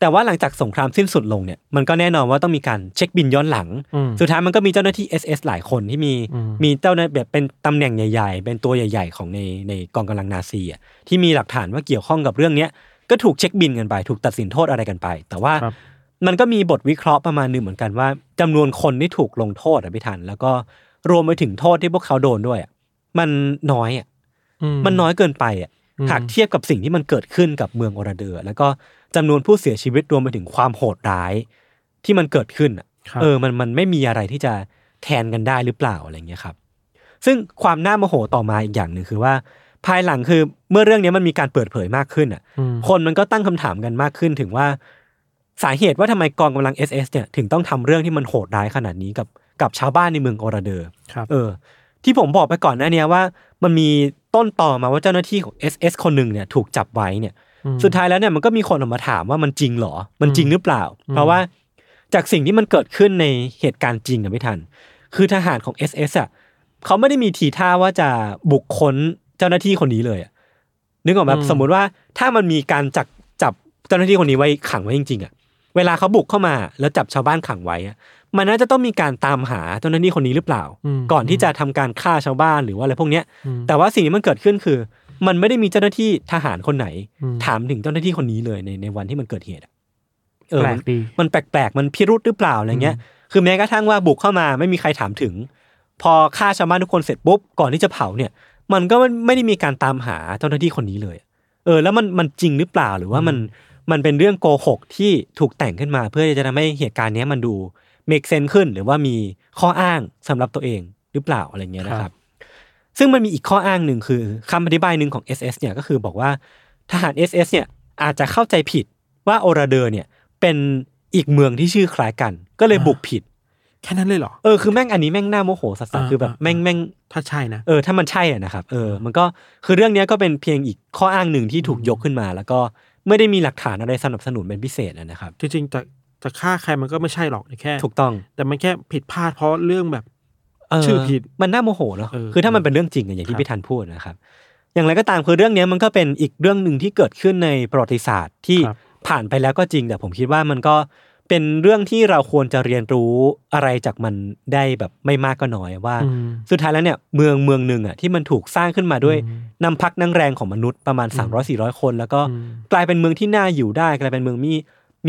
Speaker 1: แต่ว่าหลังจากสงครามสิ้นสุดลงเนี่ยมันก็แน่นอนว่าต้องมีการเช็คบินย้อนหลัง
Speaker 2: อืม
Speaker 1: สุดท้ายมันก็มีเจ้าหน้าที่ SS หลายคนที่มี
Speaker 2: อืม
Speaker 1: มีเจ้าหน้าแบบเป็นตำแหน่งใหญ่ ๆ เป็นตัวใหญ่ ๆ ของในในกองกำลังนาซีอะที่มีหลักฐานว่าเกี่ยวข้องกับเรื่องเนี้ยก็ถูกเช็คบินกันไป ถูกตัดสินโทษอะไรกันไป แต่ว่า
Speaker 2: ครับ
Speaker 1: มันก็มีบทวิเคราะห์ประมาณหนึงเหมือนกันว่าจำนวนคนที่ถูกลงโทษอะพี่ทันแล้วก็รวมไปถึงโทษที่พวกเขาโดนด้วยอะมันน้อยอะ
Speaker 2: อื
Speaker 1: มันน้อยเกินไปอะ
Speaker 2: อืม
Speaker 1: หากเทียบกับสิ่งที่มันเกิดขึ้นกับเมืองโอราเดอร์ แล้วก็จำนวนผู้เสียชีวิตรวมไปถึงความโหดร้าย ที่มันเกิดขึ้นอะ
Speaker 2: ครับ
Speaker 1: เออมันมันไม่มีอะไรที่จะแทนกันได้หรือเปล่าอะไรเงี้ยครับ ซึ่งความน่าโมโหต่อมาอีกอย่างหนึ่งคือว่า ภายหลังคือเมื่อเรื่องนี้มันมีการเปิดเผยมากขึ้นอะ
Speaker 2: อืม
Speaker 1: คนมันก็ตั้งคำถามกันมากขึ้นถึงว่าสาเหตุว่าทำไมกองกำลัง SS เนี่ยถึงต้องทำเรื่องที่มันโหดร้ายขนาดนี้กับกับชาวบ้านในเมืองออราเดอร์
Speaker 2: ครับ
Speaker 1: เออ ที่ผมบอกไปก่อนหน้าเนี้ยว่า มันมีต้นต่อมาว่าเจ้าหน้าที่ของ SS คนหนึ่งเนี่ยถูกจับไว้เนี่ย
Speaker 2: อืม
Speaker 1: สุดท้ายแล้วเนี่ยมันก็มีคนออกมาถามว่ามันจริงเหรอ มันจริงหรือเปล่า เพราะว่าจากสิ่งที่มันเกิดขึ้นในเหตุการณ์จริงอะไม่ทัน คือทหารของ SS อะเขาไม่ได้มีทีท่าว่าจะบุกค้นเจ้าหน้าที่คนนี้เลยอะนึกออกไหม
Speaker 2: อืม
Speaker 1: สมมุติว่าถ้ามันมีการจับจับเจ้าหน้าที่คนนี้ไว้ขังไว้จริงๆอะเวลาเขาบุกเข้ามาแล้วจับชาวบ้านขังไว้อะ มันน่าจะต้องมีการตามหาเจ้าหน้าที่คนนี้หรือเปล่า
Speaker 2: ม
Speaker 1: ก่อนที่จะทำการฆ่าชาวบ้านหรือว่าอะไรพวกเนี้ย
Speaker 2: อืม
Speaker 1: แต่ว่าสิ่งที่มันเกิดขึ้นคือ มันไม่ได้มีเจ้าหน้าที่ทหารคนไหน
Speaker 2: อืม
Speaker 1: ถามถึงเจ้าหน้าที่คนนี้เลยในในวันที่มันเกิดเหตุอะเออ
Speaker 2: แปล
Speaker 1: มัน
Speaker 2: กดี
Speaker 1: มันแปลกๆมันพิรุษหรือเปล่าอะไรเงี้ย คือแม้กระทั่งว่าบุกเข้ามาไม่มีใครถามถึง พอฆ่าชาวบ้านทุกคนเสร็จปุ๊บก่อนที่จะเผาเนี่ย มันก็ไม่ได้มีการตามหาเจ้าหน้าที่คนนี้เลย เออ แล้วมันมันจริงหรือเปล่าหรือว่ามันมันเป็นเรื่องโกหกที่ถูกแต่งขึ้นมา เพื่อจะทำให้เหตุการณ์เนี้ ยมันดู make sense ขึ้น หรือว่ามีข้ออ้างสำหรับตัวเองหรือเปล่าอะไรเงี้ยนะครับ ซึ่งมันมีอีกข้ออ้างหนึ่งคือคำอธิบายหนึ่งของ SS เนี่ยก็คือบอกว่าทหาร SS เนี่ยอาจจะเข้าใจผิดว่าโอราเดอร์เนี่ยเป็นอีกเมืองที่ชื่อคล้ายกัน ก็เลยบุกผิด
Speaker 2: แค่นั้นเลยเหรอ
Speaker 1: เออคือแม่งอันนี้แม่งน่าโมโหสัส
Speaker 2: อ่า
Speaker 1: ๆคือแบบ
Speaker 2: อ่า
Speaker 1: แม่งแม่ง
Speaker 2: ถ้าใช่นะ
Speaker 1: เออถ้ามันใช่อะนะครับเออมันก็คือเรื่องเนี้ยก็เป็นเพียงอีกข้ออ้างหนึ่งที่ถูกยกขึ้นมา แล้วก็ไม่ได้มีหลักฐานอะไรสนับสนุนเป็นพิเศษอะนะครับ
Speaker 2: จริงๆจะ จะฆ่าใครมันก็ไม่ใช่หรอกแค่
Speaker 1: ถูกต้อง
Speaker 2: แต่มันแค่ผิดพลาดเพราะเรื่องแบบ
Speaker 1: เออ
Speaker 2: ชื่อผิด
Speaker 1: มันน่าโมโหเนาะ
Speaker 2: เออ
Speaker 1: คือถ้ามันเป็นเรื่องจริงอะอย่าง
Speaker 2: ค
Speaker 1: ที่
Speaker 2: รับ
Speaker 1: พี่ทันพูดนะครับ อย่างไรก็ตามคือเรื่องเนี้ยมันก็เป็นอีกเรื่องหนึ่งที่เกิดขึ้นในประวัติศาสตร์ที่
Speaker 2: ครับ
Speaker 1: ผ่านไปแล้วก็จริง แต่ผมคิดว่ามันก็เป็นเรื่องที่เราควรจะเรียนรู้อะไรจากมันได้แบบไม่มากก็น้อยว่า
Speaker 2: อืม
Speaker 1: สุดท้ายแล้วเนี่ยเมืองเมืองหนึ่งอะที่มันถูกสร้างขึ้นมาด้วย
Speaker 2: อืม
Speaker 1: น้ำพักน้ำแรงของมนุษย์ประมาณ 300 400 คน แล้วก็
Speaker 2: อืม
Speaker 1: กลายเป็นเมืองที่น่าอยู่ได้ กลายเป็นเมืองมี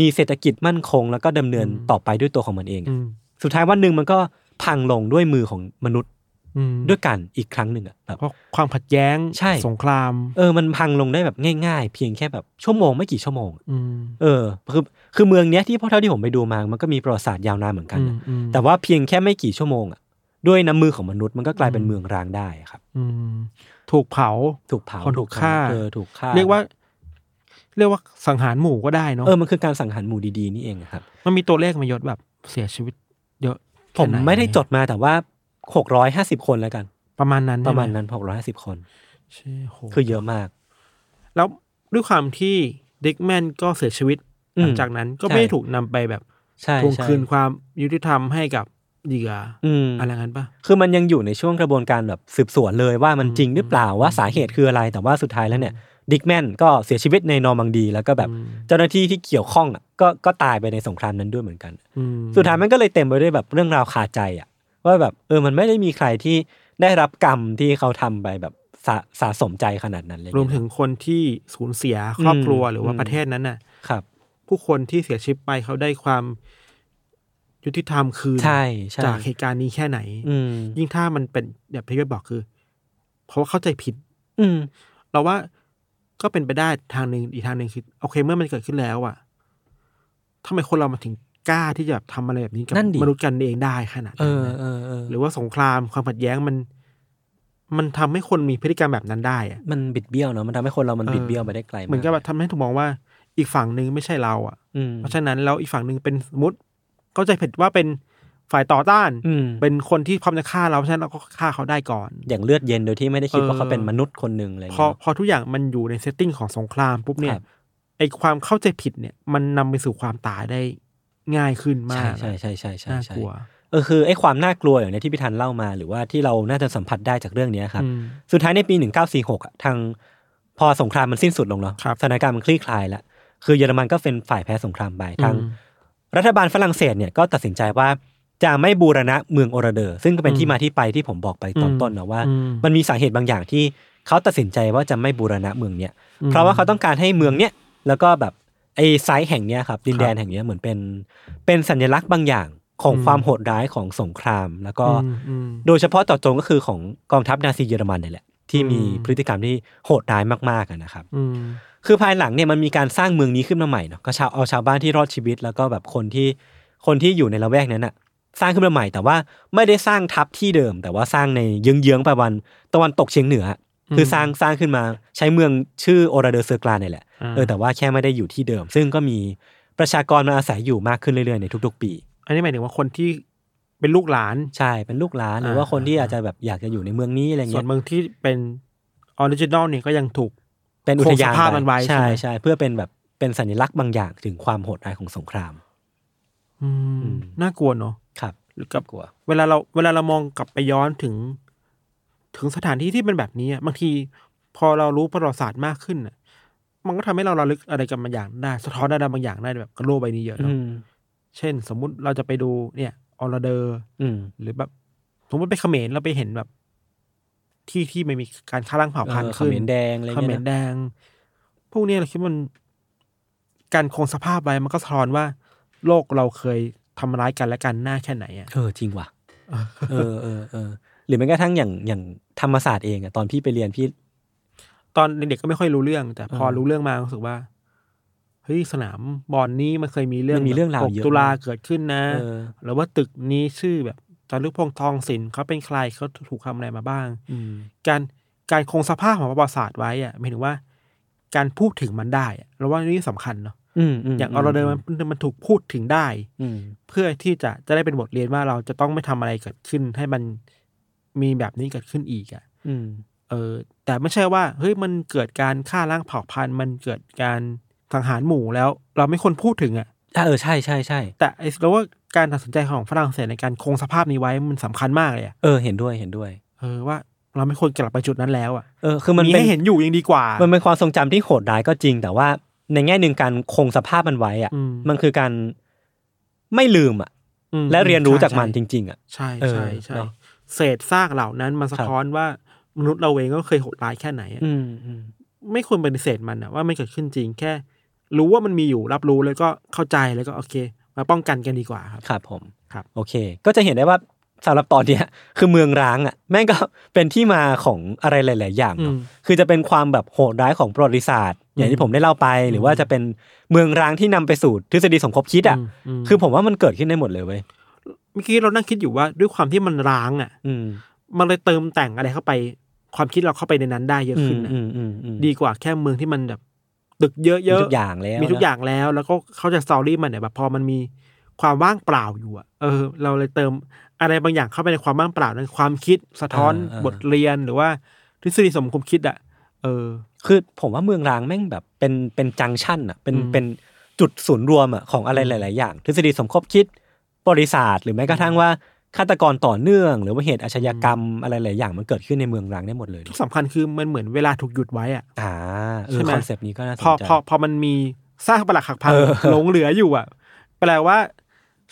Speaker 1: มีเศรษฐกิจมั่นคง แล้วก็ดำเนิน
Speaker 2: อืม
Speaker 1: ต่อไปด้วยตัวของมันเอง
Speaker 2: อืม
Speaker 1: สุดท้ายวันหนึ่งมันก็พังลงด้วยมือของมนุษย์
Speaker 2: อืม
Speaker 1: ด้วยกันอีกครั้งหนึ่งอะแบบ
Speaker 2: เพราะความขัดแย้ง
Speaker 1: ใช่
Speaker 2: สงคราม
Speaker 1: เออมันพังลงได้แบบง่าย ๆ เพียงแค่แบบชั่วโมงไม่กี่ชั่วโมง
Speaker 2: อืม
Speaker 1: เออคือคือเมืองเนี้ยที่พอเท่าที่ผมไปดูมามันก็มีประวัติศาสตร์ยาวนานเหมือนกัน
Speaker 2: อื
Speaker 1: นะ
Speaker 2: มอืม
Speaker 1: แต่ว่าเพียงแค่ไม่กี่ชั่วโมงอะด้วยน้ำมือของมนุษย์มันก็กลายเป็นเมืองร้างได้ครับ
Speaker 2: อืมถูกเผา
Speaker 1: ถูกเผา
Speaker 2: คนถูกฆ่า
Speaker 1: เออถูกฆ่า
Speaker 2: เรียกว่า เรียกว่าสังหารหมู่ก็ได้เนาะ
Speaker 1: เออมันคือการสังหารหมู่ดีๆนี่เองอะครับ
Speaker 2: มันมีตัวเลขมายศแบบเสียชีวิตเยอะ
Speaker 1: ผม
Speaker 2: แค่หน
Speaker 1: ไม่ได้จดมาแต่ว่าหกร้อยห้าสิบคนแล้วกัน
Speaker 2: ประมาณนั้น
Speaker 1: ประมาณ
Speaker 2: ใช่ไห
Speaker 1: นั้นหกร้อยห้าสิบคน
Speaker 2: ใช่โห
Speaker 1: คือเยอะมาก
Speaker 2: แล้วด้วยความที่ดิกแมนก็เสียชีวิต
Speaker 1: อืม
Speaker 2: หลังจากนั้นก็
Speaker 1: ใช่
Speaker 2: ไม่ได้ถูกนำไปแบบ
Speaker 1: ใช่
Speaker 2: ทวง
Speaker 1: ใช่
Speaker 2: คืนความยุติธรรมให้กับเหยื่อ
Speaker 1: อืม
Speaker 2: อะไรงั้นปะ
Speaker 1: คือมันยังอยู่ในช่วงกระบวนการแบบสืบสวนเลยว่ามันจริงหรือเปล่าว่าสาเหตุคืออะไรแต่ว่าสุดท้ายแล้วเนี่ย ดิกแมนก็เสียชีวิตในนอร์มังดี แล้วก็แบบ
Speaker 2: อืม
Speaker 1: เจ้าหน้าที่ที่เกี่ยวข้องอะก็ก็ตายไปในสงครามนั้นด้วยเหมือนกัน
Speaker 2: อืม
Speaker 1: สุดท้ายมันก็เลยเต็มไปด้วยแบบเรื่องราวคาใจอะว่าแบบเออมันไม่ได้มีใครที่ได้รับกรรมที่เขาทำไปแบบสะสะสมใจขนาดนั้นเลย
Speaker 2: รวมถึงคนที่สูญเสียครอบครัว
Speaker 1: อืม
Speaker 2: หรือว่า
Speaker 1: อืม
Speaker 2: ประเทศนั้นน่ะ
Speaker 1: ครับ
Speaker 2: ผู้คนที่เสียชีวิตไปเขาได้ความยุติธรรมคืน
Speaker 1: ใช่ใช่
Speaker 2: จากเหตุการณ์นี้แค่ไหน
Speaker 1: อืม
Speaker 2: ยิ่งถ้ามันเป็นแบบพี่เวทบอกคือ เพราะว่าเข้าใจผิด
Speaker 1: อืม
Speaker 2: เราว่า ก็เป็นไปได้ทางหนึ่งอีกทางหนึ่งคือโอเคเมื่อมันเกิดขึ้นแล้วอะทำไมคนเรามาถึงกล้าที่จะแบบทำอะไรแบบนี้กับ
Speaker 1: นั่นดิ
Speaker 2: มนุษย์กันเองได้ขนาด
Speaker 1: เอ
Speaker 2: นั้น
Speaker 1: อ
Speaker 2: นะ
Speaker 1: เออเออ
Speaker 2: หรือว่าสงครามความขัดแย้งมัน มันทำให้คนมีพฤติกรรมแบบนั้นได้อะ
Speaker 1: มันบิดเบี้ยวเนาะมันทำให้คนเรามัน
Speaker 2: เออ
Speaker 1: บิดเบี้ยวไปได้ไกล
Speaker 2: เหมือนกับแบบทำให้ถูกมองว่าอีกฝั่งหนึ่งไม่ใช่เราอะ
Speaker 1: อืม
Speaker 2: เพราะฉะนั้นแล้วอีกฝั่งหนึ่งเป็นสมมติเข้าใจผิดว่าเป็น ฝ่ายต่อต้าน
Speaker 1: อืม
Speaker 2: เป็นคนที่พร้อมจะฆ่าเราเพราะฉะนั้นเราก็ฆ่าเขาได้ก่อน
Speaker 1: อย่างเลือดเย็นโดยที่ไม่ได้คิดว่า
Speaker 2: เออ
Speaker 1: เขาเป็นมนุษย์คนหนึ่งอะไร
Speaker 2: พอ
Speaker 1: เงี้ย
Speaker 2: พอทุกอย่างมันอยู่ในเซตติ้งของสงครามปุ๊บเนี่
Speaker 1: ค
Speaker 2: ย
Speaker 1: รับ
Speaker 2: ไอความเข้าใจผิดเนี่ยมันนำไปสู่ความตายได้ง่ายขึ้นมา
Speaker 1: ใช่
Speaker 2: ก
Speaker 1: ใช่ใช่ใช่ใช่
Speaker 2: น่า
Speaker 1: ใช่
Speaker 2: กลัว
Speaker 1: เออคือไอ้ความน่ากลัวอย่างเนี้ยที่พี่ธันเล่ามาหรือว่าที่เราน่าจะสัมผัสได้จากเรื่องเนี้ยครับ
Speaker 2: อืม
Speaker 1: สุดท้ายในปี 1946อะทางพอสงครามมันสิ้นสุดลงเนาะ
Speaker 2: ครับ
Speaker 1: สถานการณ์มันคลี่คลายแล้วคือเยอรมันก็เป็นฝ่ายแพ้สงครามไปทาง
Speaker 2: อืม
Speaker 1: รัฐบาลฝรั่งเศสเนี่ยก็ตัดสินใจว่า จะไม่บูรณะเมืองโอราเดอร์ ซึ่งก็เป็นที่มาที่ไปที่ผมบอกไปตอนต้นนะว่า
Speaker 2: อืม
Speaker 1: มันมีสาเหตุบางอย่างที่เขาตัดสินใจว่าจะไม่บูรณะเมืองเนี้ย
Speaker 2: อืม
Speaker 1: เพราะว่าเขาต้องการให้เมืองเนี้ยแล้วก็แบบไอ้ไซต์แห่งเนี้ยครับดินแดนแห่งเนี้ยเหมือนเป็นเป็นสัญลักษณ์บางอย่างของ
Speaker 2: อืม
Speaker 1: ความโหดร้ายของสงคราม แล้วก็
Speaker 2: อืมอืม
Speaker 1: โดยเฉพาะเจาะจงก็คือของกองทัพนาซีเยอรมันเนี่ยแหละที่มี
Speaker 2: อืม
Speaker 1: พฤติกรรมที่โหดร้ายมากๆอะนะครับ
Speaker 2: อืม
Speaker 1: คือภายหลังเนี่ยมันมีการสร้างเมืองนี้ขึ้นมาใหม่เนาะก็ชาวเอาชาวบ้านที่รอดชีวิต แล้วก็แบบคนที่คนที่อยู่ในละแวกนั้นอะ สร้างขึ้นมาใหม่ แต่ว่าไม่ได้สร้างทับที่เดิม แต่ว่าสร้างในเยื้องๆไปวันตะวันตกเฉียงเหนืออะคือสร้างสร้างขึ้นมาใช้เมืองชื่อโอราเดอร์เซอร์กลานเนี่ยแหละ
Speaker 2: อ่า
Speaker 1: เออแต่ว่าแค่ไม่ได้อยู่ที่เดิม ซึ่งก็มีประชากรมันอาศัยอยู่มากขึ้นเรื่อยๆในทุก ๆ ปี
Speaker 2: อันนี้หมายถึงว่าคนที่เป็นลูกหลาน
Speaker 1: ใช่เป็นลูกหลานหรือว่าคนที่อาจจะแบบอยากจะอยู่ในเมืองนี้อะไรเงี้ย ส่วน
Speaker 2: เมืองที่เป็น original เนี่ยก็ยังถูก
Speaker 1: เป็นอุทยาน
Speaker 2: คงสภาพมันไว้ใช่
Speaker 1: ใช่
Speaker 2: ไหม
Speaker 1: ใช่เพื่อเป็นแบบเป็นสัญลักษณ์บางอย่างถึงความโหดร้ายของสงคราม
Speaker 2: อืม
Speaker 1: อืม
Speaker 2: น่ากลัวเนาะ
Speaker 1: ครับ
Speaker 2: หรือกับ
Speaker 1: กลัว
Speaker 2: เวลาเราเวลาเรามองกลับไปย้อนถึง ถึงสถานที่ที่เป็นแบบนี้อะบางทีพอเรารู้ประวัติศาสตร์มากขึ้นน่ะมันก็ทำให้เราระลึกอะไรกันบางอย่างได้ สะท้อนอะไรบางอย่างได้แบบกับโลกใบนี้เยอะ
Speaker 1: อื
Speaker 2: เนาะ
Speaker 1: ม
Speaker 2: เช่น สมมุติเราจะไปดูเนี่ยออร์เดอร์
Speaker 1: อืม
Speaker 2: หรือแบบสมมติไปเขมรเราไปเห็นแบบ ที่ที่ไม่มีการฆ่าล้างเผ่าพันธุ์
Speaker 1: เออเข
Speaker 2: ขึ้น
Speaker 1: มรแดงอะไร
Speaker 2: เข
Speaker 1: เงี้
Speaker 2: ม
Speaker 1: ย
Speaker 2: ร
Speaker 1: นะ
Speaker 2: แดง พวกเนี้ยเราคิดว่ามันการคงสภาพไว้มันก็สะท้อนว่า โลกเราเคย ทำร้ายกันและกันหน้าแค่ไหนอะ
Speaker 1: เออจริงว่ะเออเออเออหรือแม้กระทั่งอย่างอย่างธรรมศาสตร์เองอะตอนพี่ไปเรียนพี่
Speaker 2: ตอนเด็กๆก็ไม่ค่อยรู้เรื่อง แต่พอ
Speaker 1: เออ
Speaker 2: รู้เรื่องมารู้สึกว่าเฮ้ยสนามบอลนี้มันเคยมีเรื่อง
Speaker 1: มันมีเรื่องราว
Speaker 2: แบบ
Speaker 1: เยอะ
Speaker 2: 6ตุลามา
Speaker 1: ก
Speaker 2: เกิดขึ้นนะ
Speaker 1: เออ
Speaker 2: หรือว่าตึกนี้ชื่อแบบจารึกพงษ์ทองศิลป์เขาเป็นใครเขาถูกทำอะไรมาบ้าง
Speaker 1: อืม
Speaker 2: การการคงสภาพของประวัติศาสตร์ไว้อะหมายถึงว่า การพูดถึงมันได้อะเราว่านี่สำคัญเนาะ
Speaker 1: อืมม
Speaker 2: อย่างออร์เดอร์มันมันถูกพูดถึงได้
Speaker 1: อืม
Speaker 2: เพื่อที่จะจะได้เป็นบทเรียนว่าเราจะต้องไม่ทำอะไรเกิดขึ้น ให้มันมีแบบนี้เกิดขึ้นอีกอะ
Speaker 1: อืม
Speaker 2: เออ แต่ไม่ใช่ว่าเฮ้ยมันเกิดการฆ่าล้างเผ่าพันธุ์ มันเกิดการสังหารหมู่แล้ว เราไม่ควรพูดถึงอะ
Speaker 1: อะเออใช่ใช่ใช่
Speaker 2: แต่ไอ้เราว่าการตัดสินใจของฝรั่งเศสในการคงสภาพนี้ไว้มันสำคัญมากเลยอะ
Speaker 1: เออเห็นด้วยเห็นด้วย
Speaker 2: เออว่าเราไม่ควรกลับไปจุดนั้นแล้วอะ
Speaker 1: เออคือมัน
Speaker 2: มี
Speaker 1: เป็น
Speaker 2: ให้เห็นอยู่ยังดีกว่า
Speaker 1: มันเป็นความทรงจำที่โหดร้ายก็จริง แต่ว่า ในแง่หนึ่งการคงสภาพมันไว้อะ
Speaker 2: อืม
Speaker 1: มันคือการไม่ลืมอะ
Speaker 2: อืม
Speaker 1: และเรียนรู้จาก
Speaker 2: ใช่
Speaker 1: มันจริง ๆ อะ
Speaker 2: ใช่
Speaker 1: เออ
Speaker 2: ใช่ใช่
Speaker 1: เนอะ
Speaker 2: เศษซากเหล่านั้นมันสะท้อนว่ามนุษย์เราเองก็เคยโหดร้ายแค่ไหนอะ
Speaker 1: อืมอืม
Speaker 2: ไม่ควรปฏิเสธมันอะว่ามันเกิดขึ้นจริงแค่ รู้ว่ามันมีอยู่รับรู้แล้วก็เข้าใจแล้วก็โอเค มาป้องกันกันดีกว่าครับ
Speaker 1: ครับผม
Speaker 2: ครับ
Speaker 1: โอเค ก็จะเห็นได้ว่า สำหรับตอนเนี้ยคือเมืองร้างอะแม่งก็เป็นที่มาของอะไรหลาย ๆ อย่างเนอะ
Speaker 2: อืม
Speaker 1: คือจะเป็นความแบบโหดร้ายของประวัติศาสตร์ อย่างที่ผมได้เล่าไป หรือว่าจะเป็นเมืองร้างที่นำไปสู่ทฤษฎีสมคบคิดอะ
Speaker 2: อืม
Speaker 1: คือผมว่ามันเกิดขึ้นได้หมดเลยเว้ย
Speaker 2: เมื่อกี้เรานั่งคิดอยู่ว่าด้วยความที่มันร้างอะ
Speaker 1: อืม
Speaker 2: มันเลยเติมแต่งอะไรเข้าไป ความคิดเราเข้าไปในนั้นได้เยอะ
Speaker 1: อื
Speaker 2: ขึ้
Speaker 1: ม
Speaker 2: นนะ
Speaker 1: อืมอืมอืม
Speaker 2: ดีกว่าแค่เมืองที่มันแบบตึกเยอะ
Speaker 1: มี
Speaker 2: ๆ
Speaker 1: ทุกอย่างแล้ว
Speaker 2: มีทุกอย่างแล้ว แล้วก็เขาจะสตอรี่มันเนี่ยแบบพอมันมีความว่างเปล่าอยู่อะเออ เราเลยเติม อะไรบางอย่างเข้าไปในความว่างเปล่านั้นความคิดสะท้อนบทเรียนหรือว่าทฤษฎีสมคมคิดอะเออ
Speaker 1: คือผมว่าเมืองร้างแม่งแบบเป็นเป็นจังชั่นอะเป็น
Speaker 2: อืม
Speaker 1: เป็นจุดศูนย์รวมอะของอะไรหลาย ๆ อย่าง ทฤษฎีสมคบคิดบริษัทหรือแม้กระทั่งว่าฆาตกรต่อเนื่อง หรือว่าเหตุอาชญากรรมอะไรหลายอย่างมันเกิดขึ้นในเมืองร้างได้หมดเลย
Speaker 2: ที่สำคัญคือมันเหมือนเวลาถูกหยุดไว้อะ
Speaker 1: อ่าเอ
Speaker 2: ใช่
Speaker 1: อ
Speaker 2: ไหม
Speaker 1: คอนเซปต์นี้ก็น่าสน
Speaker 2: พอ
Speaker 1: ใจ
Speaker 2: พอพอมันมีสร้างปลักหักพัง
Speaker 1: เออ
Speaker 2: หลงเหลืออยู่อะแปลว่า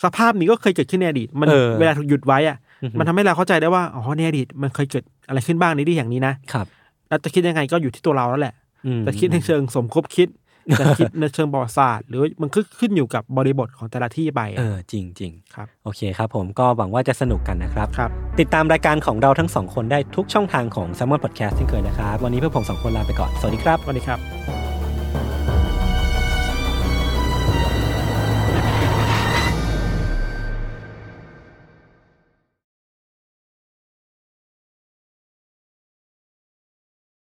Speaker 2: สภาพนี้ก็เคยเกิดขึ้นในอดีตมัน
Speaker 1: เออ
Speaker 2: เวลาถูกหยุดไว้อะ
Speaker 1: อือฮึ
Speaker 2: มันทำให้เราเข้าใจได้ว่าอ๋อในอดีตมันเคยเกิดอะไรขึ้นบ้างในที่อย่างนี้นะครับแล้วจะคิดยังไงก็อยู่ที่ตัวเราแล้วแหละ
Speaker 1: อืม
Speaker 2: จะคิดในเชิงสมคบคิด จะคิดในเชิงประวัติศาสตร์ หรือมันขึ้นขึ้นอยู่กับบริบทของแต่ละที่ไป
Speaker 1: เอ
Speaker 2: อะ
Speaker 1: อจริงจริง
Speaker 2: ครับ
Speaker 1: โอเคครับผมก็หวังว่าจะสนุกกันนะครับ
Speaker 2: ครับ
Speaker 1: ติดตามรายการของเราทั้งสองคนได้ทุกช่องทางของ s ซ m m o n Podcast เช่นเคยนะครับ วันนี้เพื่อผมสองคนลาไปก่อน สวัสดีครับ
Speaker 2: สวัสดีครับ